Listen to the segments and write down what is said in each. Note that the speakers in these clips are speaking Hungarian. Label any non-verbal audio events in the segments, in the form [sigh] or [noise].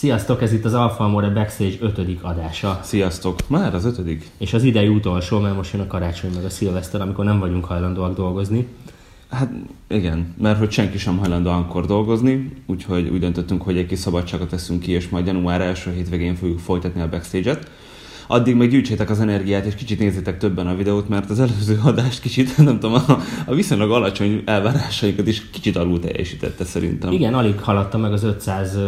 Sziasztok, ez itt az Alfa Amore Backstage 5. adása. Sziasztok! Már az ötödik? És az idei utolsó, mert most jön a karácsony meg a szilveszter, amikor nem vagyunk hajlandóak dolgozni. Hát igen, mert hogy senki sem hajlandó akkor dolgozni, úgyhogy úgy döntöttünk, hogy egy kis szabadságot teszünk ki, és majd január első hétvégén fogjuk folytatni a backstage-et addig meg gyűjtsétek az energiát, és kicsit nézzétek többen a videót, mert az előző adást kicsit, [laughs] nem tudom, a, a viszonylag alacsony elvárásaikat is kicsit alul teljesítette szerintem. Igen, alig haladta meg az 500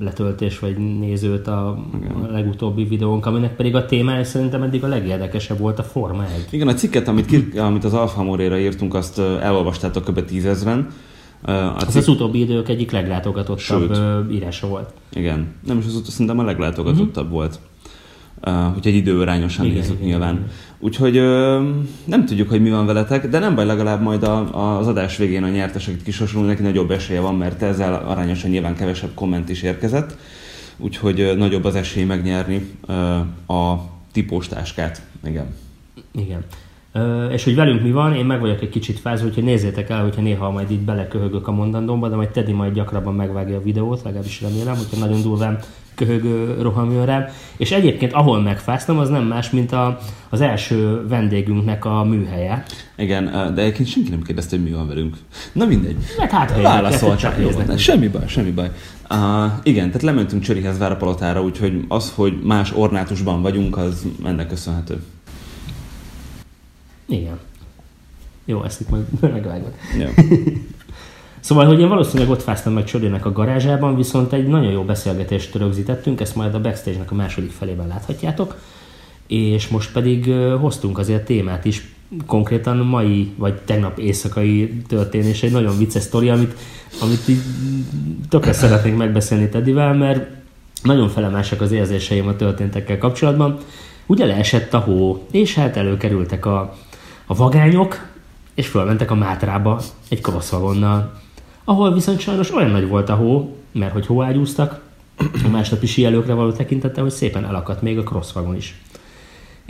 letöltés vagy nézőt a, a legutóbbi videónk, aminek pedig a témája szerintem eddig a legérdekesebb volt a Forma 1. Igen, a cikket, amit, ki, amit az Alfa Moréra írtunk, azt elolvastátok kb. tízezren. Az cikk... az utóbbi idők egyik leglátogatottabb Sőt. írása volt. Igen, nem is az utolsó, szerintem a leglátogatottabb uh-huh. volt hogy egy időarányosan igen, nézzük igen, nyilván. Igen. Úgyhogy uh, nem tudjuk, hogy mi van veletek, de nem baj, legalább majd a, az adás végén a nyerteseket kisorsolunk, neki nagyobb esélye van, mert ezzel arányosan nyilván kevesebb komment is érkezett, úgyhogy uh, nagyobb az esély megnyerni uh, a tipóstáskát. Igen. Igen. És hogy velünk mi van, én meg vagyok egy kicsit fázva, úgyhogy nézzétek el, hogyha néha majd itt beleköhögök a mondandómba, de majd Teddy majd gyakrabban megvágja a videót, legalábbis remélem, hogyha nagyon durván köhögő roham jön rám. És egyébként, ahol megfáztam, az nem más, mint a, az első vendégünknek a műhelye. Igen, de egyébként senki nem kérdezte, hogy mi van velünk. Na mindegy. Mert hát, hát Válaszol csak Semmi baj, semmi baj. Uh, igen, tehát lementünk Csörihez Várapalotára, úgyhogy az, hogy más ornátusban vagyunk, az ennek köszönhető. Igen. Jó, ezt itt majd [laughs] megvágod. [laughs] Szóval, hogy én valószínűleg ott fáztam meg Csörének a garázsában, viszont egy nagyon jó beszélgetést rögzítettünk, ezt majd a backstage-nek a második felében láthatjátok, és most pedig hoztunk azért témát is, konkrétan mai, vagy tegnap éjszakai történés, egy nagyon vicces sztori, amit, amit így tökre szeretnénk megbeszélni Tedivel, mert nagyon felemásak az érzéseim a történtekkel kapcsolatban. Ugye leesett a hó, és hát előkerültek a, a vagányok, és fölmentek a Mátrába egy crossvagonnal ahol viszont sajnos olyan nagy volt a hó, mert hogy hóágyúztak, a másnapi síelőkre való tekintette, hogy szépen elakadt még a crosswagon is.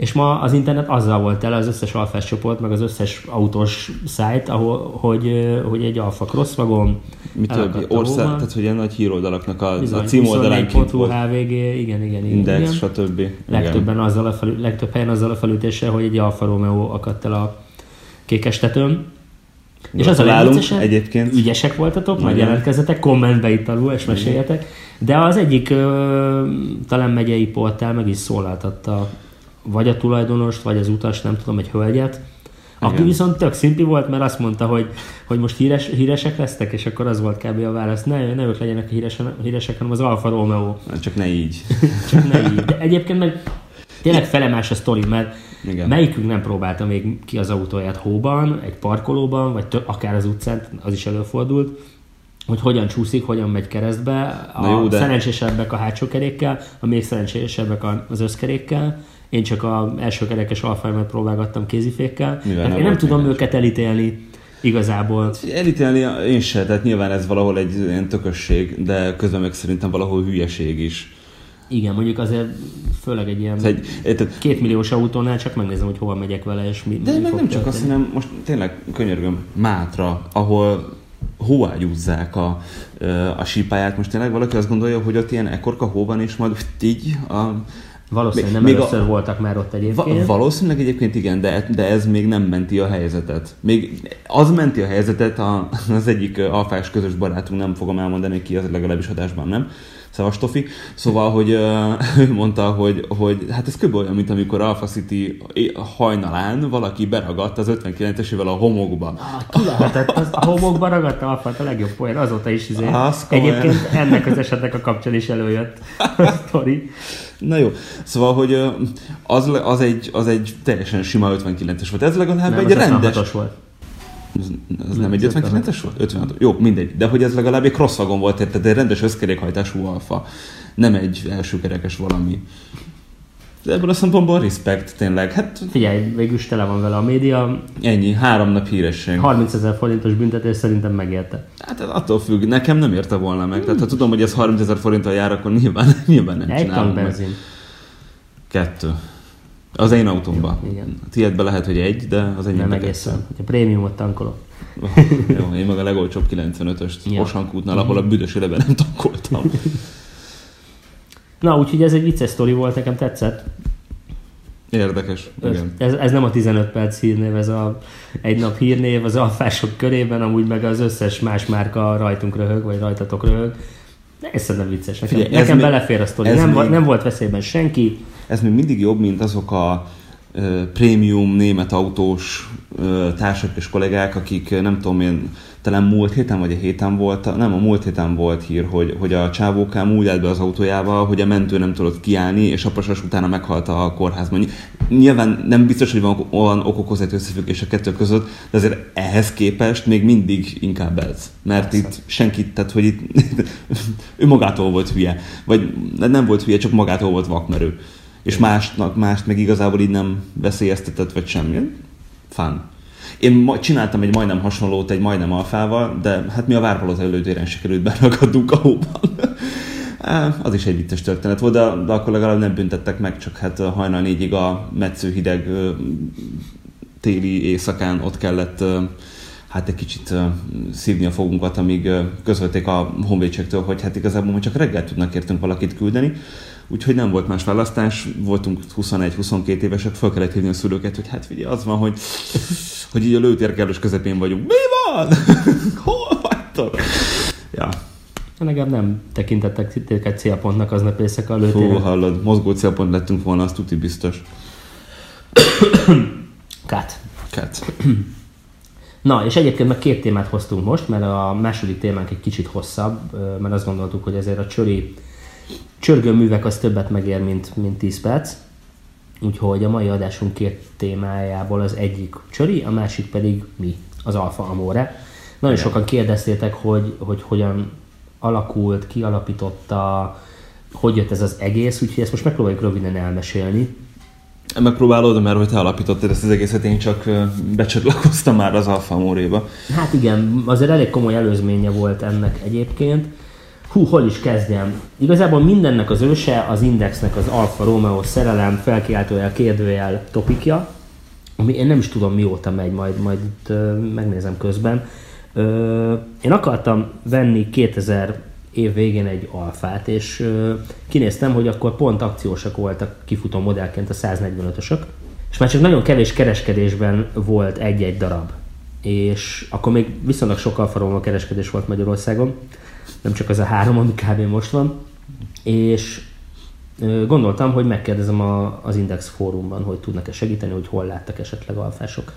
És ma az internet azzal volt el, az összes alfás csoport, meg az összes autós szájt, ahol, hogy, hogy egy alfa crosswagon Mi többi ország, tehát hogy ilyen nagy híroldalaknak a, Bizony, a címoldalán kint volt. HVG, igen, igen, igen. Index, igen. stb. Legtöbben azzal a felü, legtöbb helyen azzal a felütéssel, hogy egy Alfa Romeo akadt el a kékestetőn. És az a legviccesebb, egyébként. ügyesek voltatok, majd jelentkezzetek, kommentbe itt alul, és meséljetek. De az egyik ö, talán megyei portál meg is szólaltatta vagy a tulajdonost, vagy az utas, nem tudom, egy hölgyet, aki Igen. viszont tök szimpi volt, mert azt mondta, hogy, hogy most híres, híresek lesztek, és akkor az volt kb. a válasz. Ne, ne ők legyenek híresek, híresek, hanem az Alfa Romeo. Csak ne így. [laughs] Csak ne így. De egyébként meg tényleg felemás a sztori, mert igen. Melyikünk nem próbálta még ki az autóját hóban, egy parkolóban, vagy tö- akár az utcán, az is előfordult, hogy hogyan csúszik, hogyan megy keresztbe. A jó, de... szerencsésebbek a hátsó kerékkel, a még szerencsésebbek az összkerékkel. Én csak az első kerekes alfájmat próbálgattam kézifékkel. Mivel nem én nem tudom őket elítélni igazából. Elítélni én se, tehát nyilván ez valahol egy ilyen tökösség, de közben meg szerintem valahol hülyeség is. Igen, mondjuk azért főleg egy ilyen egy, egy, két milliós autónál csak megnézem, hogy hova megyek vele, és mi, De mi meg nem csak azt, hanem most tényleg könyörgöm, Mátra, ahol hóágyúzzák a, a sípáját. Most tényleg valaki azt gondolja, hogy ott ilyen ekkorka hó van, és majd így a Valószínűleg nem még először a, voltak már ott egyébként. Va, valószínűleg egyébként igen, de, de ez még nem menti a helyzetet. Még az menti a helyzetet, a, az egyik alfás közös barátunk, nem fogom elmondani ki, az legalábbis adásban nem, Szavas Tofi. Szóval, hogy [laughs] ő mondta, hogy, hogy hát ez kb. olyan, mint amikor Alpha City hajnalán valaki beragadt az 59-esével a homokba. Ah, lehetett? Az, a homokba ragadt Alfa, a legjobb poén, azóta is izé. Egyébként ennek az esetnek a kapcsán is előjött a [laughs] sztori. Na jó, szóval, hogy az, az, egy, az egy teljesen sima 59-es volt. Ez legalább Nem, egy rendes... volt. Ez, ez nem egy 59-es volt? 56. Jó, mindegy. De hogy ez legalább egy crosswagon volt, tehát egy rendes összkerékhajtású alfa. Nem egy elsőkerekes valami. De ebből a szempontból respect, tényleg. Hát, Figyelj, végülis tele van vele a média. Ennyi, három nap híresség. 30 ezer forintos büntetés szerintem megérte. Hát attól függ, nekem nem érte volna meg. Tehát ha tudom, hogy ez 30 ezer forinttal jár, akkor nyilván, nyilván nem Egy tank benzin. Kettő. Az én autómban. Jó, igen. Tiedben lehet, hogy egy, de az egy Nem egészen. Hogyha prémiumot tankolok. Jó, én meg a legolcsóbb 95-öst ja. Osankútnál, ahol a büdös nem tankoltam. Na, úgyhogy ez egy vicces sztori volt, nekem tetszett. Érdekes, igen. Ez, ez nem a 15 perc hírnév, ez a egy nap hírnév az alfások körében, amúgy meg az összes más márka rajtunk röhög, vagy rajtatok röhög. De ez szerintem vicces. Nekem, Figyelj, nekem még, belefér a sztori. Nem, még, nem volt veszélyben senki. Ez még mindig jobb, mint azok a uh, prémium német autós társak és kollégák, akik nem tudom én talán múlt héten vagy a héten volt, nem, a múlt héten volt hír, hogy, hogy a csávókám úgy állt be az autójával, hogy a mentő nem tudott kiállni, és a pasas utána meghalt a kórházban. Nyilván nem biztos, hogy van olyan okokozati összefüggés a kettő között, de azért ehhez képest még mindig inkább ez. Mert Persze. itt senkit, tehát hogy itt [laughs] ő magától volt hülye. Vagy nem volt hülye, csak magától volt vakmerő. És másnak, mást meg igazából így nem veszélyeztetett, vagy semmi. Fán. Én ma, csináltam egy majdnem hasonlót egy majdnem alfával, de hát mi a várpalota előtéren sikerült beragadnunk a hóban. [laughs] az is egy vicces történet volt, de, de akkor legalább nem büntettek meg, csak hát hajnal négyig a metsző hideg téli éjszakán ott kellett hát egy kicsit szívni a fogunkat, amíg közölték a honvédségtől, hogy hát igazából csak reggel tudnak értünk valakit küldeni. Úgyhogy nem volt más választás, voltunk 21-22 évesek, fel kellett hívni a szülőket, hogy hát figyelj, az van, hogy, hogy így a lőtérkelős közepén vagyunk. Mi van? [laughs] Hol vagytok? Ja. Legalább nem tekintettek titeket célpontnak aznap éjszaka a lőtéren. Hú, hallod, mozgó célpont lettünk volna, az tuti biztos. Kat. Kat. Na, és egyébként meg két témát hoztunk most, mert a második témánk egy kicsit hosszabb, mert azt gondoltuk, hogy ezért a csöri csörgőművek az többet megér, mint, mint 10 perc. Úgyhogy a mai adásunk két témájából az egyik csöri, a másik pedig mi, az Alfa Amore. Nagyon Igen. sokan kérdeztétek, hogy, hogy hogyan alakult, kialapította, hogy jött ez az egész, úgyhogy ezt most megpróbáljuk röviden elmesélni. Megpróbálod, mert hogy te alapítottad ezt az egészet, én csak becsatlakoztam már az Alfa Amoréba. Hát igen, azért elég komoly előzménye volt ennek egyébként. Hú, hol is kezdjem? Igazából mindennek az őse az Indexnek az Alfa Romeo szerelem felkiáltójel, kérdőjel topikja, ami én nem is tudom mióta megy, majd, majd ö, megnézem közben. Ö, én akartam venni 2000 év végén egy alfát, és ö, kinéztem, hogy akkor pont akciósak voltak kifutó modellként a 145-ösök, és már csak nagyon kevés kereskedésben volt egy-egy darab. És akkor még viszonylag sok Alfa kereskedés volt Magyarországon, nem csak az a három, ami kb. most van. És gondoltam, hogy megkérdezem a, az Index fórumban, hogy tudnak-e segíteni, hogy hol láttak esetleg alfások.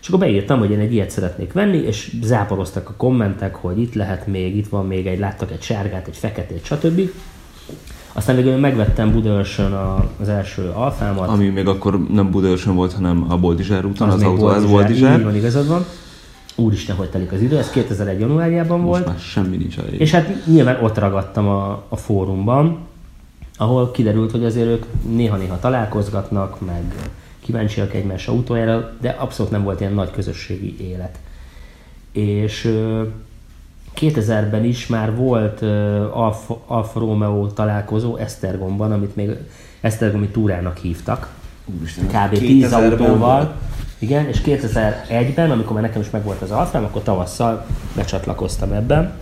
És akkor beírtam, hogy én egy ilyet szeretnék venni, és záporoztak a kommentek, hogy itt lehet még, itt van még egy, láttak egy sárgát, egy feketét, stb. Aztán végül megvettem Budaörsön az első alfámat. Ami még akkor nem Budaörsön volt, hanem a Boldizsár úton, az, az autó, ez Boldizsár. Így van, igazad van úristen, hogy telik az idő, ez 2001. januárjában Most volt. már semmi nincs elég. És hát nyilván ott ragadtam a, a fórumban, ahol kiderült, hogy azért ők néha-néha találkozgatnak, meg kíváncsiak egymás autójára, de abszolút nem volt ilyen nagy közösségi élet. És 2000-ben is már volt Alfa, Alfa Romeo találkozó Esztergomban, amit még Esztergomi túrának hívtak. Úristen, kb. 10 autóval. Volt igen, és 2001-ben, amikor már nekem is megvolt az alfám, akkor tavasszal becsatlakoztam ebben,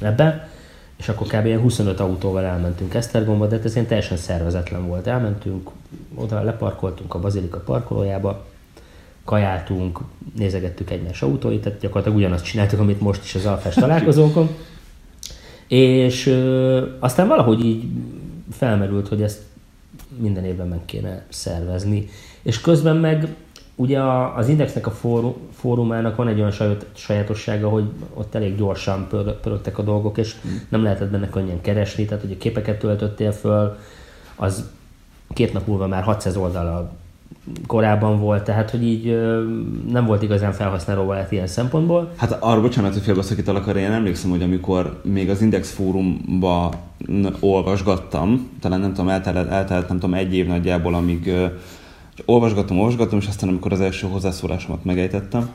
ebben, és akkor kb. 25 autóval elmentünk Esztergomba, de ez ilyen teljesen szervezetlen volt. Elmentünk, oda leparkoltunk a Bazilika parkolójába, kajáltunk, nézegettük egymás autóit, tehát gyakorlatilag ugyanazt csináltuk, amit most is az alfás [laughs] találkozókon. És ö, aztán valahogy így felmerült, hogy ezt minden évben meg kéne szervezni. És közben meg Ugye az Indexnek a fórum, fórumának van egy olyan sajátossága, hogy ott elég gyorsan pörögtek a dolgok, és mm. nem lehetett benne könnyen keresni, tehát hogy a képeket töltöttél föl, az két nap múlva már 600 oldala korábban volt, tehát hogy így nem volt igazán felhasználó lehet ilyen szempontból. Hát arra bocsánat, hogy félbeszakítalak, arra én emlékszem, hogy amikor még az Index fórumba olvasgattam, talán nem tudom, eltelt, eltelt nem tudom, egy év nagyjából, amíg olvasgatom, olvasgatom, és aztán amikor az első hozzászólásomat megejtettem,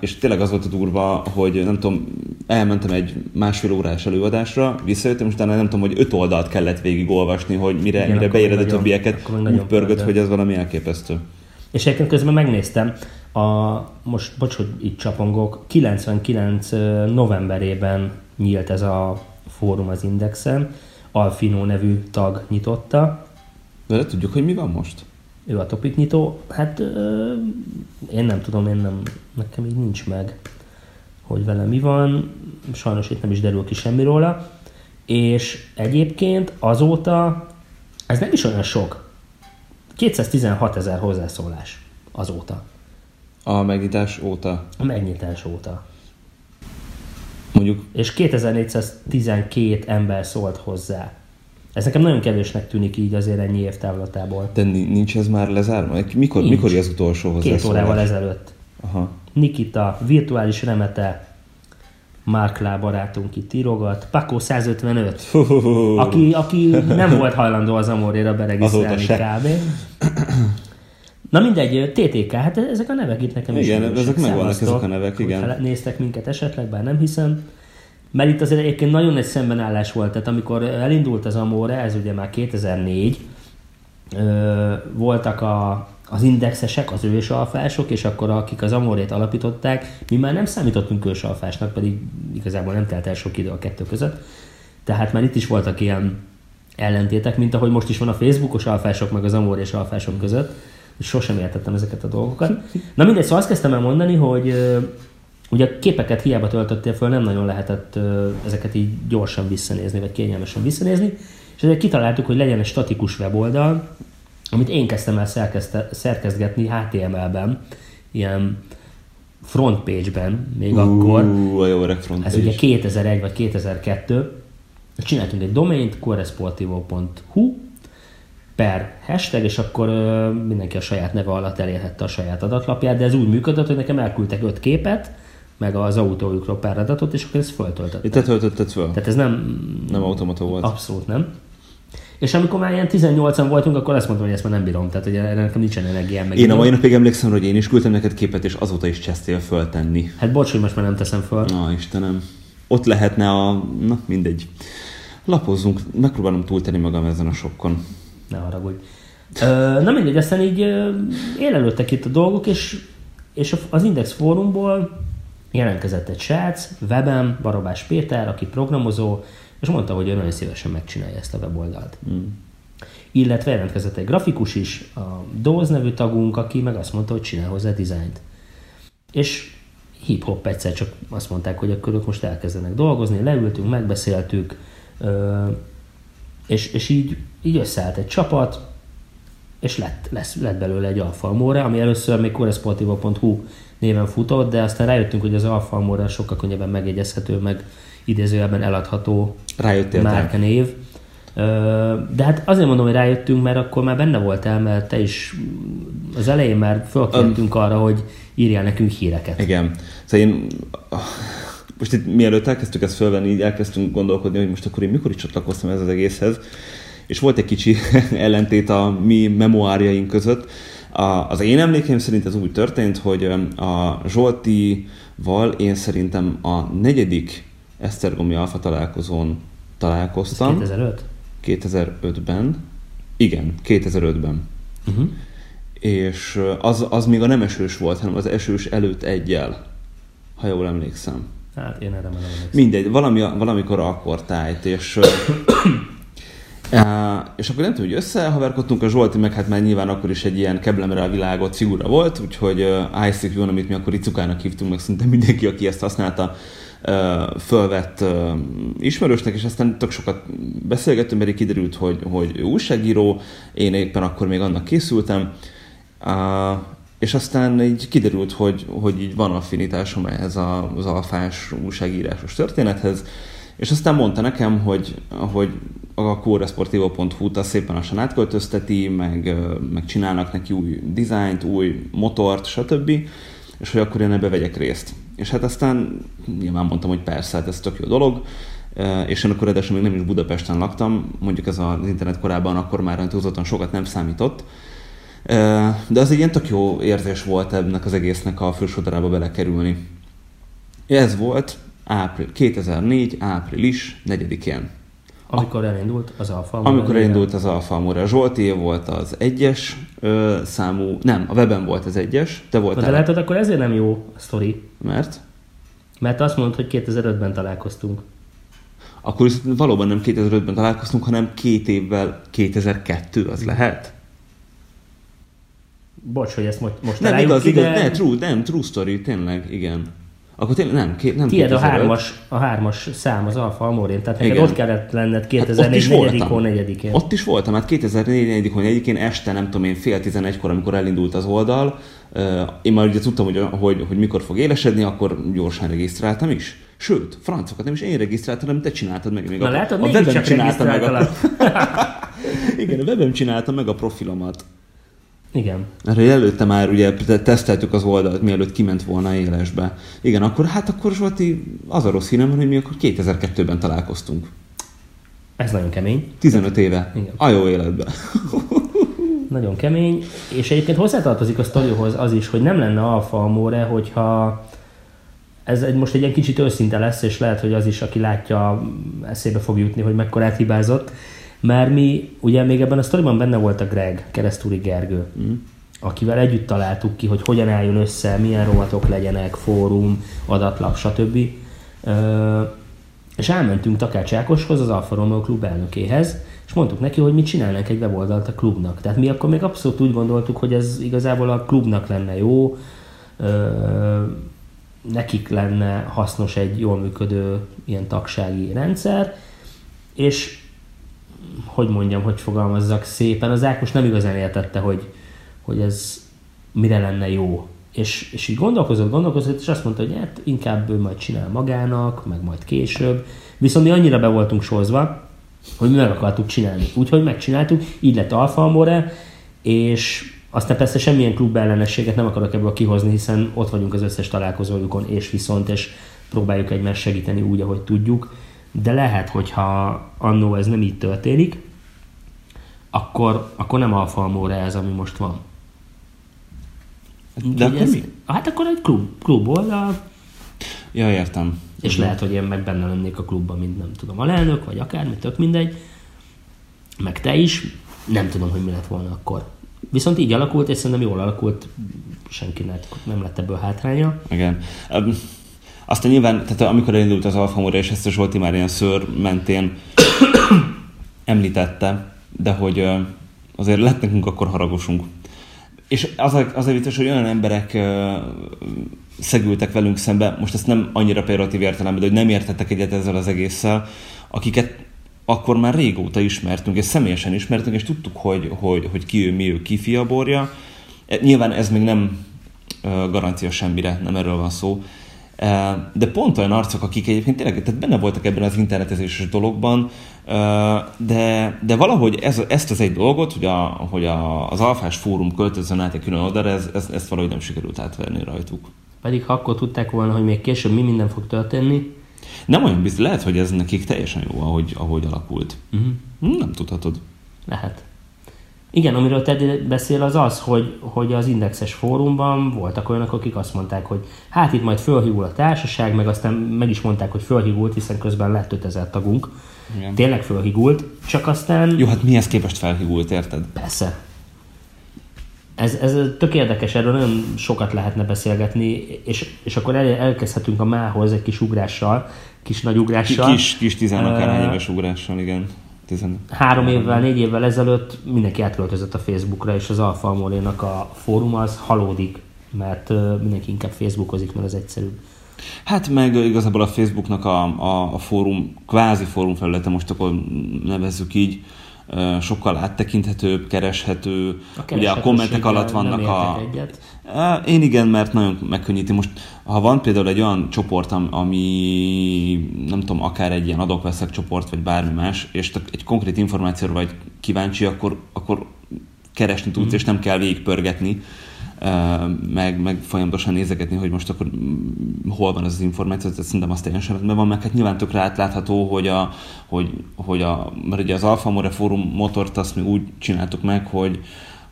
és tényleg az volt a durva, hogy nem tudom, elmentem egy másfél órás előadásra, visszajöttem, és utána nem tudom, hogy öt oldalt kellett végigolvasni, hogy mire, Igen, mire beéred a többieket, úgy pörgött, hogy ez valami elképesztő. És egyébként közben megnéztem, a, most bocs, hogy itt csapongok, 99 novemberében nyílt ez a fórum az Indexen, Alfino nevű tag nyitotta. De tudjuk, hogy mi van most? Ő a topik nyitó. Hát ö, én nem tudom, én nem, nekem így nincs meg, hogy vele mi van. Sajnos itt nem is derül ki semmi róla. És egyébként azóta, ez nem is olyan sok, 216 ezer hozzászólás azóta. A megnyitás óta? A megnyitás óta. Mondjuk... És 2412 ember szólt hozzá. Ez nekem nagyon kevésnek tűnik így azért ennyi év távlatából. De nincs ez már lezárva? Mikor, nincs. mikor az utolsó hozzászólás? Két órával ezelőtt. Aha. Nikita, virtuális remete, Mark Lá barátunk itt írogat, Paco 155, aki, aki nem volt hajlandó az Amoréra beregisztrálni kb. Na mindegy, TTK, hát ezek a nevek itt nekem igen, is. Igen, ezek megvannak ezek a nevek, igen. Néztek minket esetleg, bár nem hiszem. Mert itt azért egyébként nagyon egy szembenállás volt, tehát amikor elindult az Amore, ez ugye már 2004, voltak a, az indexesek, az ősalfások, és akkor akik az Amorét alapították, mi már nem számítottunk ősalfásnak, pedig igazából nem telt el sok idő a kettő között. Tehát már itt is voltak ilyen ellentétek, mint ahogy most is van a Facebookos alfások, meg az Amorés alfások között, sosem értettem ezeket a dolgokat. Na mindegy, szóval azt kezdtem el mondani, hogy Ugye a képeket hiába töltöttél föl, nem nagyon lehetett ezeket így gyorsan visszanézni, vagy kényelmesen visszanézni, és ezért kitaláltuk, hogy legyen egy statikus weboldal, amit én kezdtem el szerkesztgetni HTML-ben, ilyen frontpage-ben, még uh, akkor. A jó front Ez ugye 2001 vagy 2002. Csináltunk egy domaint, corresportivo.hu per hashtag, és akkor mindenki a saját neve alatt elérhette a saját adatlapját, de ez úgy működött, hogy nekem elküldtek öt képet, meg az autójukról pár adatot, és akkor ezt föltöltöttem. Te töltötted föl? Tehát ez nem... Nem automata volt? Abszolút nem. És amikor már ilyen 18-an voltunk, akkor azt mondtam, hogy ezt már nem bírom, tehát hogy erre nekem nincsen energiám. Meg én a mai napig emlékszem, hogy én is küldtem neked képet, és azóta is csesztél föltenni. Hát bocs, hogy most már nem teszem föl. Na, Istenem. Ott lehetne a... Na, mindegy. Lapozzunk, megpróbálom túltenni magam ezen a sokkon. Ne haragudj. Ö, na mindegy, aztán így élelődtek itt a dolgok, és, és az Index fórumból jelentkezett egy srác, webem, Barabás Péter, aki programozó, és mondta, hogy ő nagyon szívesen megcsinálja ezt a weboldalt. Mm. Illetve jelentkezett egy grafikus is, a Dóz nevű tagunk, aki meg azt mondta, hogy csinál hozzá dizájnt. És hip-hop egyszer csak azt mondták, hogy akkor ők most elkezdenek dolgozni, leültünk, megbeszéltük, és, és így, így összeállt egy csapat, és lett, lesz, lett belőle egy alfalmóra, ami először még corresportivo.hu néven futott, de aztán rájöttünk, hogy az alfalmóra sokkal könnyebben megjegyezhető, meg idézőjelben eladható márkanév. De hát azért mondom, hogy rájöttünk, mert akkor már benne voltál, mert te is az elején már fölkértünk um, arra, hogy írjál nekünk híreket. Igen. Szóval én most itt mielőtt elkezdtük ezt fölvenni, így elkezdtünk gondolkodni, hogy most akkor én mikor is csatlakoztam ez az egészhez, és volt egy kicsi [laughs] ellentét a mi memoárjaink között. A, az én emlékeim szerint ez úgy történt, hogy a Zsoltival én szerintem a negyedik Esztergomi Alfa találkozón találkoztam. Ez 2005? 2005-ben. Igen, 2005-ben. Uh-huh. És az, az még a nem esős volt, hanem az esős előtt egyel, ha jól emlékszem. Hát én erre már nem emlékszem. Mindegy, valami, valamikor akkor tájt, és és akkor nem tudom, hogy összehaverkodtunk, a Zsolti meg hát már nyilván akkor is egy ilyen keblemre a világot figura volt, úgyhogy uh, ICQ, amit mi akkor Icukának hívtunk, meg szinte mindenki, aki ezt használta, fölvett ismerősnek, és aztán tök sokat beszélgettünk, mert kiderült, hogy, hogy újságíró, én éppen akkor még annak készültem, és aztán így kiderült, hogy, hogy így van affinitásom ehhez az alfás újságírásos történethez, és aztán mondta nekem, hogy, hogy a coresportivo.hu-t azt szépen lassan átköltözteti, meg, meg csinálnak neki új dizájnt, új motort, stb. És hogy akkor én ebbe vegyek részt. És hát aztán nyilván mondtam, hogy persze, hát ez tök jó dolog, és én akkor edesen még nem is Budapesten laktam, mondjuk ez az internet korában akkor már túlzottan sokat nem számított, de az egy ilyen tök jó érzés volt ennek az egésznek a fősodarába belekerülni. Ez volt ápril, 2004. április 4-én. Amikor elindult az Alfa Amikor elindult az Alfa Amore. Zsolti volt az egyes ö, számú, nem, a weben volt az egyes, te voltál. De lehet, hogy akkor ezért nem jó a sztori. Mert? Mert azt mondod, hogy 2005-ben találkoztunk. akkor valóban nem 2005-ben találkoztunk, hanem két évvel 2002, az lehet? Bocs, hogy ezt most, most Nem, igaz, igaz, de... ne, true, nem, true story, tényleg, igen. Akkor tényleg nem, két, nem Tied a hármas, a hármas szám az Alfa Amorén, tehát neked ott kellett lenned 2004 hát 4 negyedikén. Ott is voltam, hát 2004 4 negyedikén este, nem tudom én, fél tizenegykor, amikor elindult az oldal, én már ugye tudtam, hogy, hogy, hogy mikor fog élesedni, akkor gyorsan regisztráltam is. Sőt, francokat nem is én regisztráltam, hanem te csináltad meg. Még Na a, látod, a csináltam meg a... [laughs] Igen, a webem csináltam meg a profilomat. Igen. Mert előtte már ugye teszteltük az oldalt, mielőtt kiment volna élesbe. Igen, akkor hát akkor Zsolti, az a rossz hírem, hogy mi akkor 2002-ben találkoztunk. Ez nagyon kemény. 15 éve. Igen. A jó életben. [laughs] nagyon kemény, és egyébként hozzátartozik a sztorihoz az is, hogy nem lenne alfa amore, hogyha ez egy, most egy ilyen kicsit őszinte lesz, és lehet, hogy az is, aki látja, eszébe fog jutni, hogy mekkora hibázott mert mi, ugye még ebben a sztoriban benne volt a Greg, keresztúri Gergő, mm. akivel együtt találtuk ki, hogy hogyan álljon össze, milyen rovatok legyenek, fórum, adatlap, stb. Ö, és elmentünk Takács Ákoshoz, az Alfa Romeo klub elnökéhez, és mondtuk neki, hogy mi csinálnánk egy weboldalt a klubnak. Tehát mi akkor még abszolút úgy gondoltuk, hogy ez igazából a klubnak lenne jó, ö, nekik lenne hasznos egy jól működő ilyen tagsági rendszer, és hogy mondjam, hogy fogalmazzak szépen, az Ákos nem igazán értette, hogy, hogy ez mire lenne jó. És, és így gondolkozott, gondolkozott, és azt mondta, hogy hát inkább ő majd csinál magának, meg majd később. Viszont mi annyira be voltunk sorozva, hogy mi meg akartuk csinálni. Úgyhogy megcsináltuk, így lett Alfa Amore, és aztán persze semmilyen klub ellenességet nem akarok ebből kihozni, hiszen ott vagyunk az összes találkozójukon, és viszont, és próbáljuk egymást segíteni úgy, ahogy tudjuk de lehet, hogyha annó ez nem így történik, akkor, akkor nem Alfa Amore ez, ami most van. De akkor ez, mi? Hát akkor egy klub, klub oldal. Ja, értem. És lehet, hogy én meg benne lennék a klubban, mint nem tudom, a lelnök, vagy akármi, tök mindegy. Meg te is. Nem tudom, hogy mi lett volna akkor. Viszont így alakult, és szerintem jól alakult, senkinek nem lett ebből hátránya. Igen. Aztán nyilván, tehát amikor elindult az Alfa Mora, és ezt a Zsolti már ilyen szőr mentén említette, de hogy azért lett nekünk akkor haragosunk. És az a, az a vicces, hogy olyan emberek szegültek velünk szembe, most ezt nem annyira pejoratív értelemben, de hogy nem értettek egyet ezzel az egésszel, akiket akkor már régóta ismertünk, és személyesen ismertünk, és tudtuk, hogy, hogy, hogy ki ő, mi ő, ki fiaborja. E, nyilván ez még nem garancia semmire, nem erről van szó, de pont olyan arcok, akik egyébként tényleg tehát benne voltak ebben az internetezéses dologban, de, de valahogy ez, ezt az egy dolgot, hogy, a, hogy a, az alfás fórum költözön át egy külön oldalra, ez, ez, ezt valahogy nem sikerült átverni rajtuk. Pedig ha akkor tudták volna, hogy még később mi minden fog történni. Nem olyan biztos, lehet, hogy ez nekik teljesen jó, ahogy, ahogy alakult. Uh-huh. Nem tudhatod. Lehet. Igen, amiről te beszél az az, hogy, hogy az indexes fórumban voltak olyanok, akik azt mondták, hogy hát itt majd fölhívul a társaság, meg aztán meg is mondták, hogy fölhívult, hiszen közben lett 5000 tagunk. Igen. Tényleg fölhívult, csak aztán... Jó, hát mihez képest felhívult, érted? Persze. Ez, ez tök érdekes, erről nagyon sokat lehetne beszélgetni, és, és akkor el, elkezdhetünk a mához egy kis ugrással, kis nagy ugrással. Kis, kis tizenakárhány éves ugrással, igen. Három évvel, négy évvel ezelőtt mindenki átköltözött a Facebookra, és az Alfa Amorénak a fórum az halódik, mert mindenki inkább Facebookozik, mert az egyszerűbb. Hát meg igazából a Facebooknak a, a, a fórum, kvázi fórum felülete, most akkor nevezzük így, sokkal áttekinthetőbb, kereshető. A Ugye a kommentek alatt vannak a... Egyet. Én igen, mert nagyon megkönnyíti. Most, ha van például egy olyan csoport, ami nem tudom, akár egy ilyen adok-veszek csoport, vagy bármi más, és egy konkrét információra vagy kíváncsi, akkor, akkor keresni tudsz, mm. és nem kell végigpörgetni meg, meg folyamatosan nézegetni, hogy most akkor hol van ez az információ, tehát szerintem azt teljesen rendben van, meg hát nyilván tökre átlátható, hogy, a, hogy, hogy a, mert ugye az Alfa More Forum motort azt mi úgy csináltuk meg, hogy,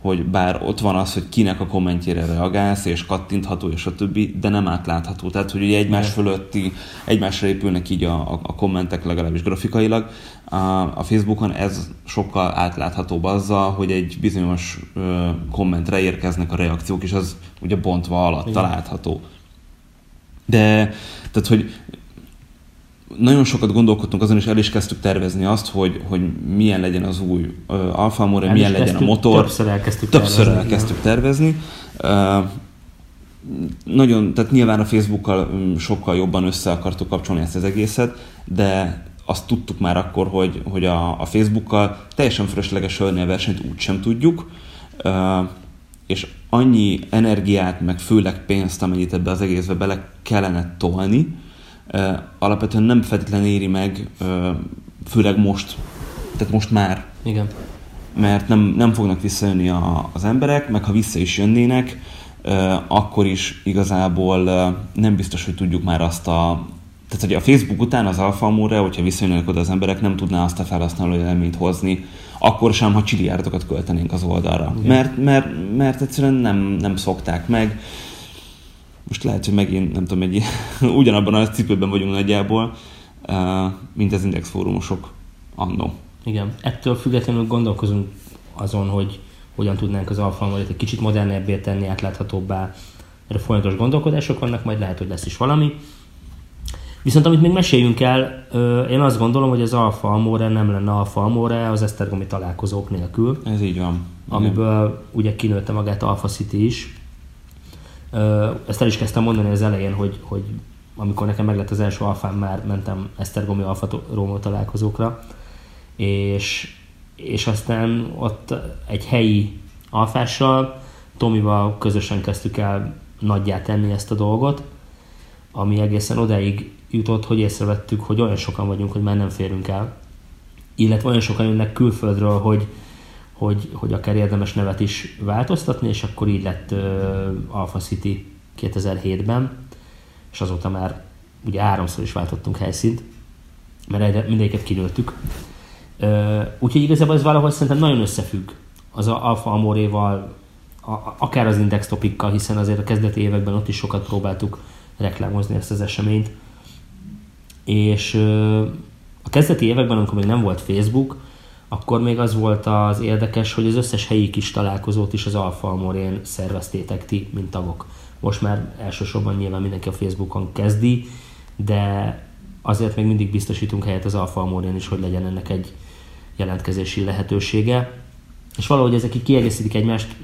hogy bár ott van az, hogy kinek a kommentjére reagálsz, és kattintható, és a többi, de nem átlátható. Tehát, hogy ugye egymás fölötti, egymásra épülnek így a, a, a kommentek legalábbis grafikailag. A, a Facebookon ez sokkal átláthatóbb azzal, hogy egy bizonyos ö, kommentre érkeznek a reakciók, és az ugye bontva alatt található. De, tehát, hogy nagyon sokat gondolkodtunk azon, és el is kezdtük tervezni azt, hogy, hogy milyen legyen az új uh, Alfa Romeo, milyen legyen a motor. Többször elkezdtük többször tervezni. elkezdtük tervezni. Uh, nagyon, tehát nyilván a Facebookkal sokkal jobban össze akartuk kapcsolni ezt az egészet, de azt tudtuk már akkor, hogy, hogy a, a Facebookkal teljesen fölösleges ölni a versenyt úgy sem tudjuk, uh, és annyi energiát, meg főleg pénzt, amennyit ebbe az egészbe bele kellene tolni, alapvetően nem feltétlenül éri meg, főleg most, tehát most már. Igen. Mert nem, nem fognak visszajönni a, az emberek, meg ha vissza is jönnének, akkor is igazából nem biztos, hogy tudjuk már azt a tehát, hogy a Facebook után az Alfa Amore, hogyha visszajönnek oda az emberek, nem tudná azt a felhasználó élményt hozni, akkor sem, ha csiliárdokat költenénk az oldalra. Mert, mert, mert egyszerűen nem, nem szokták meg. Most lehet, hogy megint, nem tudom, egy [laughs] ugyanabban a cipőben vagyunk nagyjából, mint az Index fórumosok annó. Igen. Ettől függetlenül gondolkozunk azon, hogy hogyan tudnánk az Alfa egy kicsit modernebbé tenni, átláthatóbbá. Erre folyamatos gondolkodások vannak, majd lehet, hogy lesz is valami. Viszont amit még meséljünk el, én azt gondolom, hogy az Alfa Amore nem lenne Alfa Amore az Esztergomi találkozók nélkül. Ez így van. Amiből Igen. ugye kinőtte magát Alfa City is. Ezt el is kezdtem mondani az elején, hogy, hogy amikor nekem meglett az első alfám, már mentem Esztergomi Alfa Romeo találkozókra, és, és aztán ott egy helyi alfással, Tomival közösen kezdtük el nagyját tenni ezt a dolgot, ami egészen odáig jutott, hogy észrevettük, hogy olyan sokan vagyunk, hogy már nem férünk el. Illetve olyan sokan jönnek külföldről, hogy, hogy, hogy akár érdemes nevet is változtatni, és akkor így lett uh, Alpha City 2007-ben, és azóta már ugye háromszor is váltottunk helyszínt, mert egyre, mindegyiket kinőttük. Uh, úgyhogy igazából ez valahol szerintem nagyon összefügg az Alfa Amoréval, a, akár az Index topikkal, hiszen azért a kezdeti években ott is sokat próbáltuk reklámozni ezt az eseményt. És a kezdeti években, amikor még nem volt Facebook, akkor még az volt az érdekes, hogy az összes helyi kis találkozót is az Alfa Amorén szerveztétek ti, mint tagok. Most már elsősorban nyilván mindenki a Facebookon kezdi, de azért még mindig biztosítunk helyet az Alfa Amorén is, hogy legyen ennek egy jelentkezési lehetősége. És valahogy ezek így kiegészítik egymást.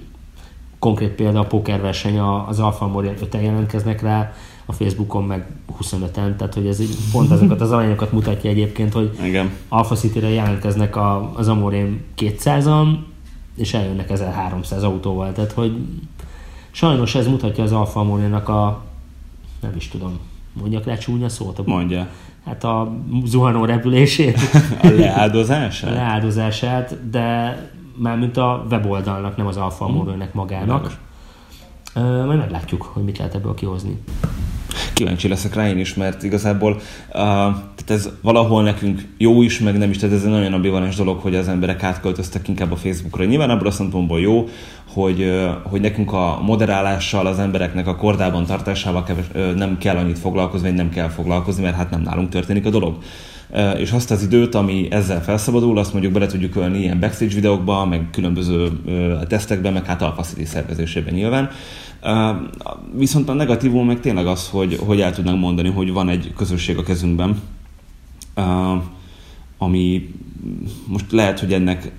Konkrét példa a pokerverseny, az Alfa Amorén öten jelentkeznek rá, a Facebookon meg 25-en, tehát hogy ez pont azokat az arányokat mutatja egyébként, hogy Igen. Alpha City-re jelentkeznek a, az Amorén 200-an, és eljönnek 1300 autóval, tehát hogy sajnos ez mutatja az Alfa Amorénak a nem is tudom, mondjak le csúnya szót? A, Mondja. Hát a zuhanó repülését. [laughs] a leáldozását? A leáldozását, de mármint a weboldalnak, nem az Alfa Amorének magának. Uh, majd meglátjuk, hogy mit lehet ebből kihozni kíváncsi leszek rá én is, mert igazából uh, tehát ez valahol nekünk jó is, meg nem is, tehát ez egy nagyon ambivalens dolog, hogy az emberek átköltöztek inkább a Facebookra. Nyilván abban a szempontból jó, hogy, uh, hogy nekünk a moderálással, az embereknek a kordában tartásával keves, uh, nem kell annyit foglalkozni, vagy nem kell foglalkozni, mert hát nem nálunk történik a dolog és azt az időt, ami ezzel felszabadul, azt mondjuk bele tudjuk ölni ilyen backstage videókba, meg különböző tesztekben, meg hát Alpha City szervezésében nyilván. Viszont a negatívum meg tényleg az, hogy, hogy el tudnánk mondani, hogy van egy közösség a kezünkben, ami most lehet, hogy ennek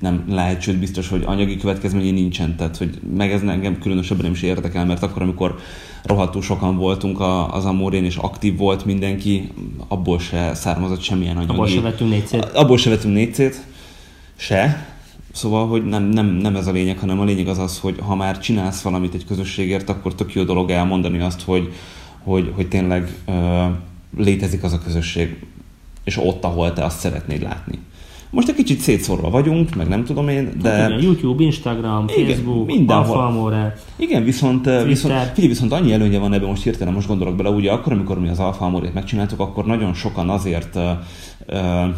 nem lehet, sőt biztos, hogy anyagi következménye nincsen, tehát hogy meg ez engem különösebben nem is érdekel, mert akkor, amikor rohadtul sokan voltunk az Amorén, és aktív volt mindenki, abból se származott semmilyen anyagi... Abból se vettünk négyszét? Abból se vettünk négyszét, se, Szóval, hogy nem, nem, nem ez a lényeg, hanem a lényeg az az, hogy ha már csinálsz valamit egy közösségért, akkor tök jó dolog elmondani azt, hogy, hogy, hogy tényleg ö, létezik az a közösség, és ott, ahol te azt szeretnéd látni. Most egy kicsit szétszórva vagyunk, meg nem tudom én, de... Hát igen, YouTube, Instagram, igen, Facebook, mindenhol. Alfa Igen, viszont, viszont, figyelj, viszont annyi előnye van ebben, most hirtelen most gondolok bele, ugye akkor, amikor mi az Alfa Amorét megcsináltuk, akkor nagyon sokan azért uh, uh,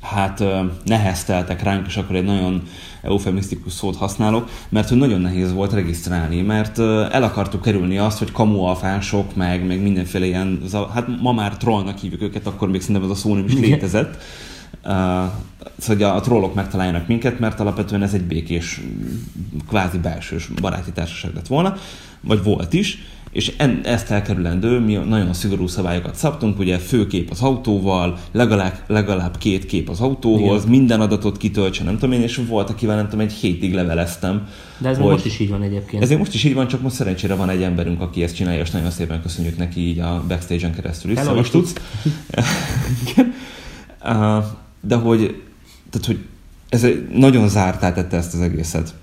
hát nehezteltek ránk, és akkor egy nagyon eufemisztikus szót használok, mert hogy nagyon nehéz volt regisztrálni, mert el akartuk kerülni azt, hogy kamualfások, meg, meg mindenféle ilyen, hát ma már trollnak hívjuk őket, akkor még szerintem ez a szó nem is létezett. Uh, szóval a trollok megtaláljanak minket, mert alapvetően ez egy békés, kvázi belsős baráti társaság lett volna, vagy volt is, és en, ezt elkerülendő, mi nagyon szigorú szabályokat szabtunk, ugye főkép az autóval, legalább, legalább két kép az autóhoz, Igen. minden adatot kitöltse, nem tudom én, és volt, akivel nem tudom, egy hétig leveleztem. De ez hogy... most is így van egyébként. Ez most is így van, csak most szerencsére van egy emberünk, aki ezt csinálja, és nagyon szépen köszönjük neki így a backstage-en keresztül is. Szóval tudsz. [laughs] De hogy, tehát, hogy ez nagyon zártá tette ezt az egészet.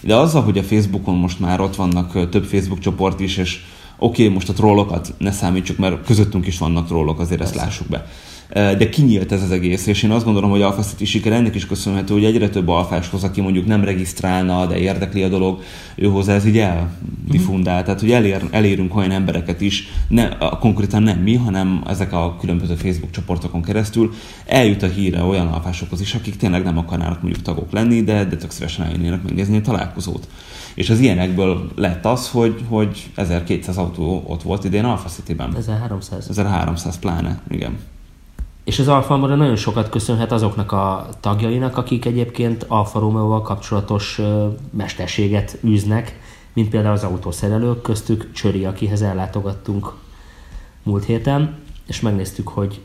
De azzal, hogy a Facebookon most már ott vannak több Facebook csoport is, és oké, okay, most a trollokat ne számítsuk, mert közöttünk is vannak trollok, azért Persze. ezt lássuk be de kinyílt ez az egész, és én azt gondolom, hogy Alpha City siker ennek is köszönhető, hogy egyre több alfáshoz, aki mondjuk nem regisztrálna, de érdekli a dolog, ő hozzá ez így eldifundál. Tehát, hogy elér, elérünk olyan embereket is, ne, konkrétan nem mi, hanem ezek a különböző Facebook csoportokon keresztül eljut a híre olyan alfásokhoz is, akik tényleg nem akarnának mondjuk tagok lenni, de, de tök szívesen eljönnének megnézni a találkozót. És az ilyenekből lett az, hogy, hogy 1200 autó ott volt idén Alpha City-ben. 1300. 1300 pláne, igen. És az Alfa Romeo nagyon sokat köszönhet azoknak a tagjainak, akik egyébként Alfa Romeo-val kapcsolatos mesterséget űznek, mint például az autószerelők, köztük Csöri, akihez ellátogattunk múlt héten, és megnéztük, hogy,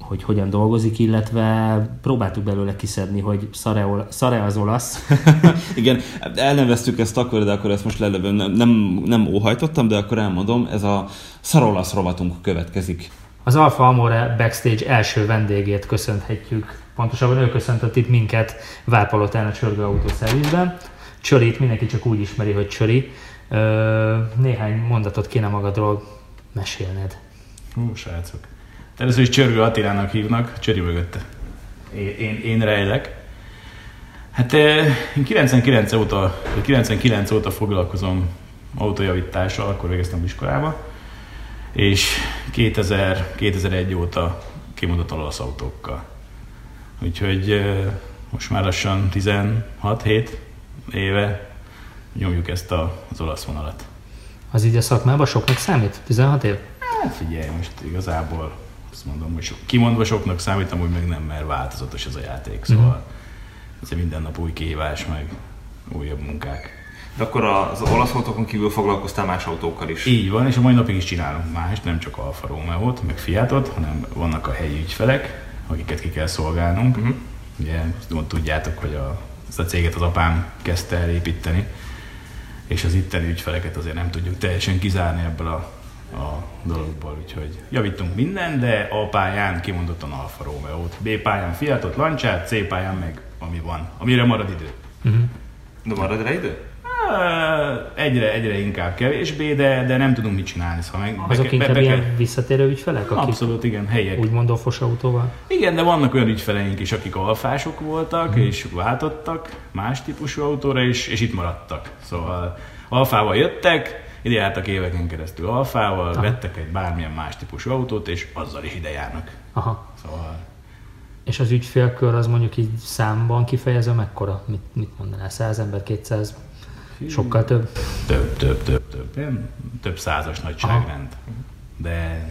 hogy hogyan dolgozik, illetve próbáltuk belőle kiszedni, hogy szare, szare az olasz. [laughs] Igen, elneveztük ezt akkor, de akkor ezt most lelövöm, nem, nem, nem óhajtottam, de akkor elmondom, ez a szarolasz rovatunk következik. Az Alfa Amore backstage első vendégét köszönhetjük. Pontosabban ő köszöntött itt minket Várpalotán a Csörgő Autószervizben. Csörit mindenki csak úgy ismeri, hogy Csöri. Néhány mondatot kéne magadról mesélned. Hú, srácok. Először is Csörgő Attilának hívnak, Csöri mögötte. Én, én, én rejlek. Hát én 99 óta, 99 óta foglalkozom autójavítással, akkor végeztem iskolába és 2000, 2001 óta kimondott olasz autókkal. Úgyhogy most már lassan 16-7 éve nyomjuk ezt a, az olasz vonalat. Az így a szakmában soknak számít? 16 év? Hát figyelj, most igazából azt mondom, hogy sok, kimondva soknak számít, amúgy meg nem, mert változatos ez a játék, szóval uh-huh. ez minden nap új kihívás, meg újabb munkák. De akkor az olasz autókon kívül foglalkoztál más autókkal is? Így van, és a mai napig is csinálunk más, nem csak Alfa Romeo-t, meg Fiatot, hanem vannak a helyi ügyfelek, akiket ki kell szolgálnunk. Uh-huh. Ugye tudjátok, hogy a, ezt a céget az apám kezdte el építeni, és az itteni ügyfeleket azért nem tudjuk teljesen kizárni ebből a, a dologból, úgyhogy javítunk minden, de A pályán kimondottan Alfa Romeo-t, B pályán Fiatot, Lancsát, C pályán meg ami van, amire marad idő. Uh-huh. De marad rá idő? Egyre, egyre inkább kevésbé, de, de nem tudunk mit csinálni. Szóval meg Azok be, inkább be, ilyen visszatérő ügyfelek? Akik Abszolút, igen, helyek. Úgymond offos autóval? Igen, de vannak olyan ügyfeleink is, akik alfások voltak, hmm. és váltottak más típusú autóra, és, és itt maradtak. Szóval alfával jöttek, ide jártak éveken keresztül alfával, Aha. vettek egy bármilyen más típusú autót, és azzal is ide járnak. Aha. Szóval és az ügyfélkör az mondjuk így számban kifejezve mekkora? Mit, mit mondanál? 100 ember, 200? Sokkal több? Több, több, több, több. Nem? Több százas nagyságrend. De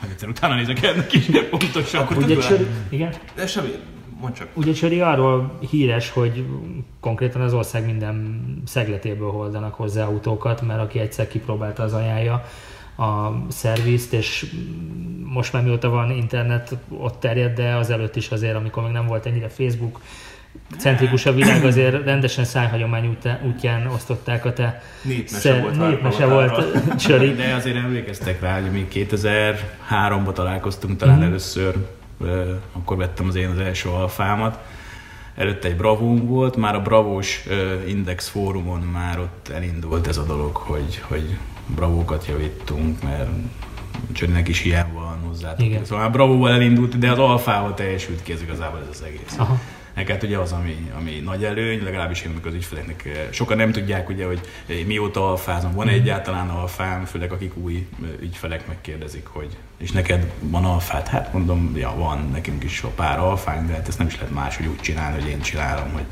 hogy egyszer utána nézek ennek is pontosan. Akkor Ugye Csöri, igen? De semmi, mondd csak. Ugye Csöri arról híres, hogy konkrétan az ország minden szegletéből hordanak hozzá autókat, mert aki egyszer kipróbálta az ajánlja a szervizt, és most már mióta van internet, ott terjed, de az előtt is azért, amikor még nem volt ennyire Facebook, centrikus a világ, azért rendesen szájhagyomány útján osztották a te népmese szer, volt, népmese volt [laughs] Csöri. De azért emlékeztek rá, hogy mi 2003-ban találkoztunk talán mm. először, akkor vettem az én az első alfámat. Előtte egy bravónk volt, már a Bravós Index fórumon már ott elindult ez a dolog, hogy, hogy bravókat javítunk, mert Csörinek is hiány van hozzá. Szóval már bravóval elindult, de az alfával teljesült ki ez igazából ez az egész. Aha. Neked ugye az, ami, ami nagy előny, legalábbis én az ügyfeleknek eh, sokan nem tudják, ugye, hogy eh, mióta alfázom, van mm. egyáltalán alfám, főleg akik új eh, ügyfelek megkérdezik, hogy és neked van alfát? Hát mondom, ja, van, nekünk is a pár alfánk, de hát ezt nem is lehet máshogy úgy csinálni, hogy én csinálom, hogy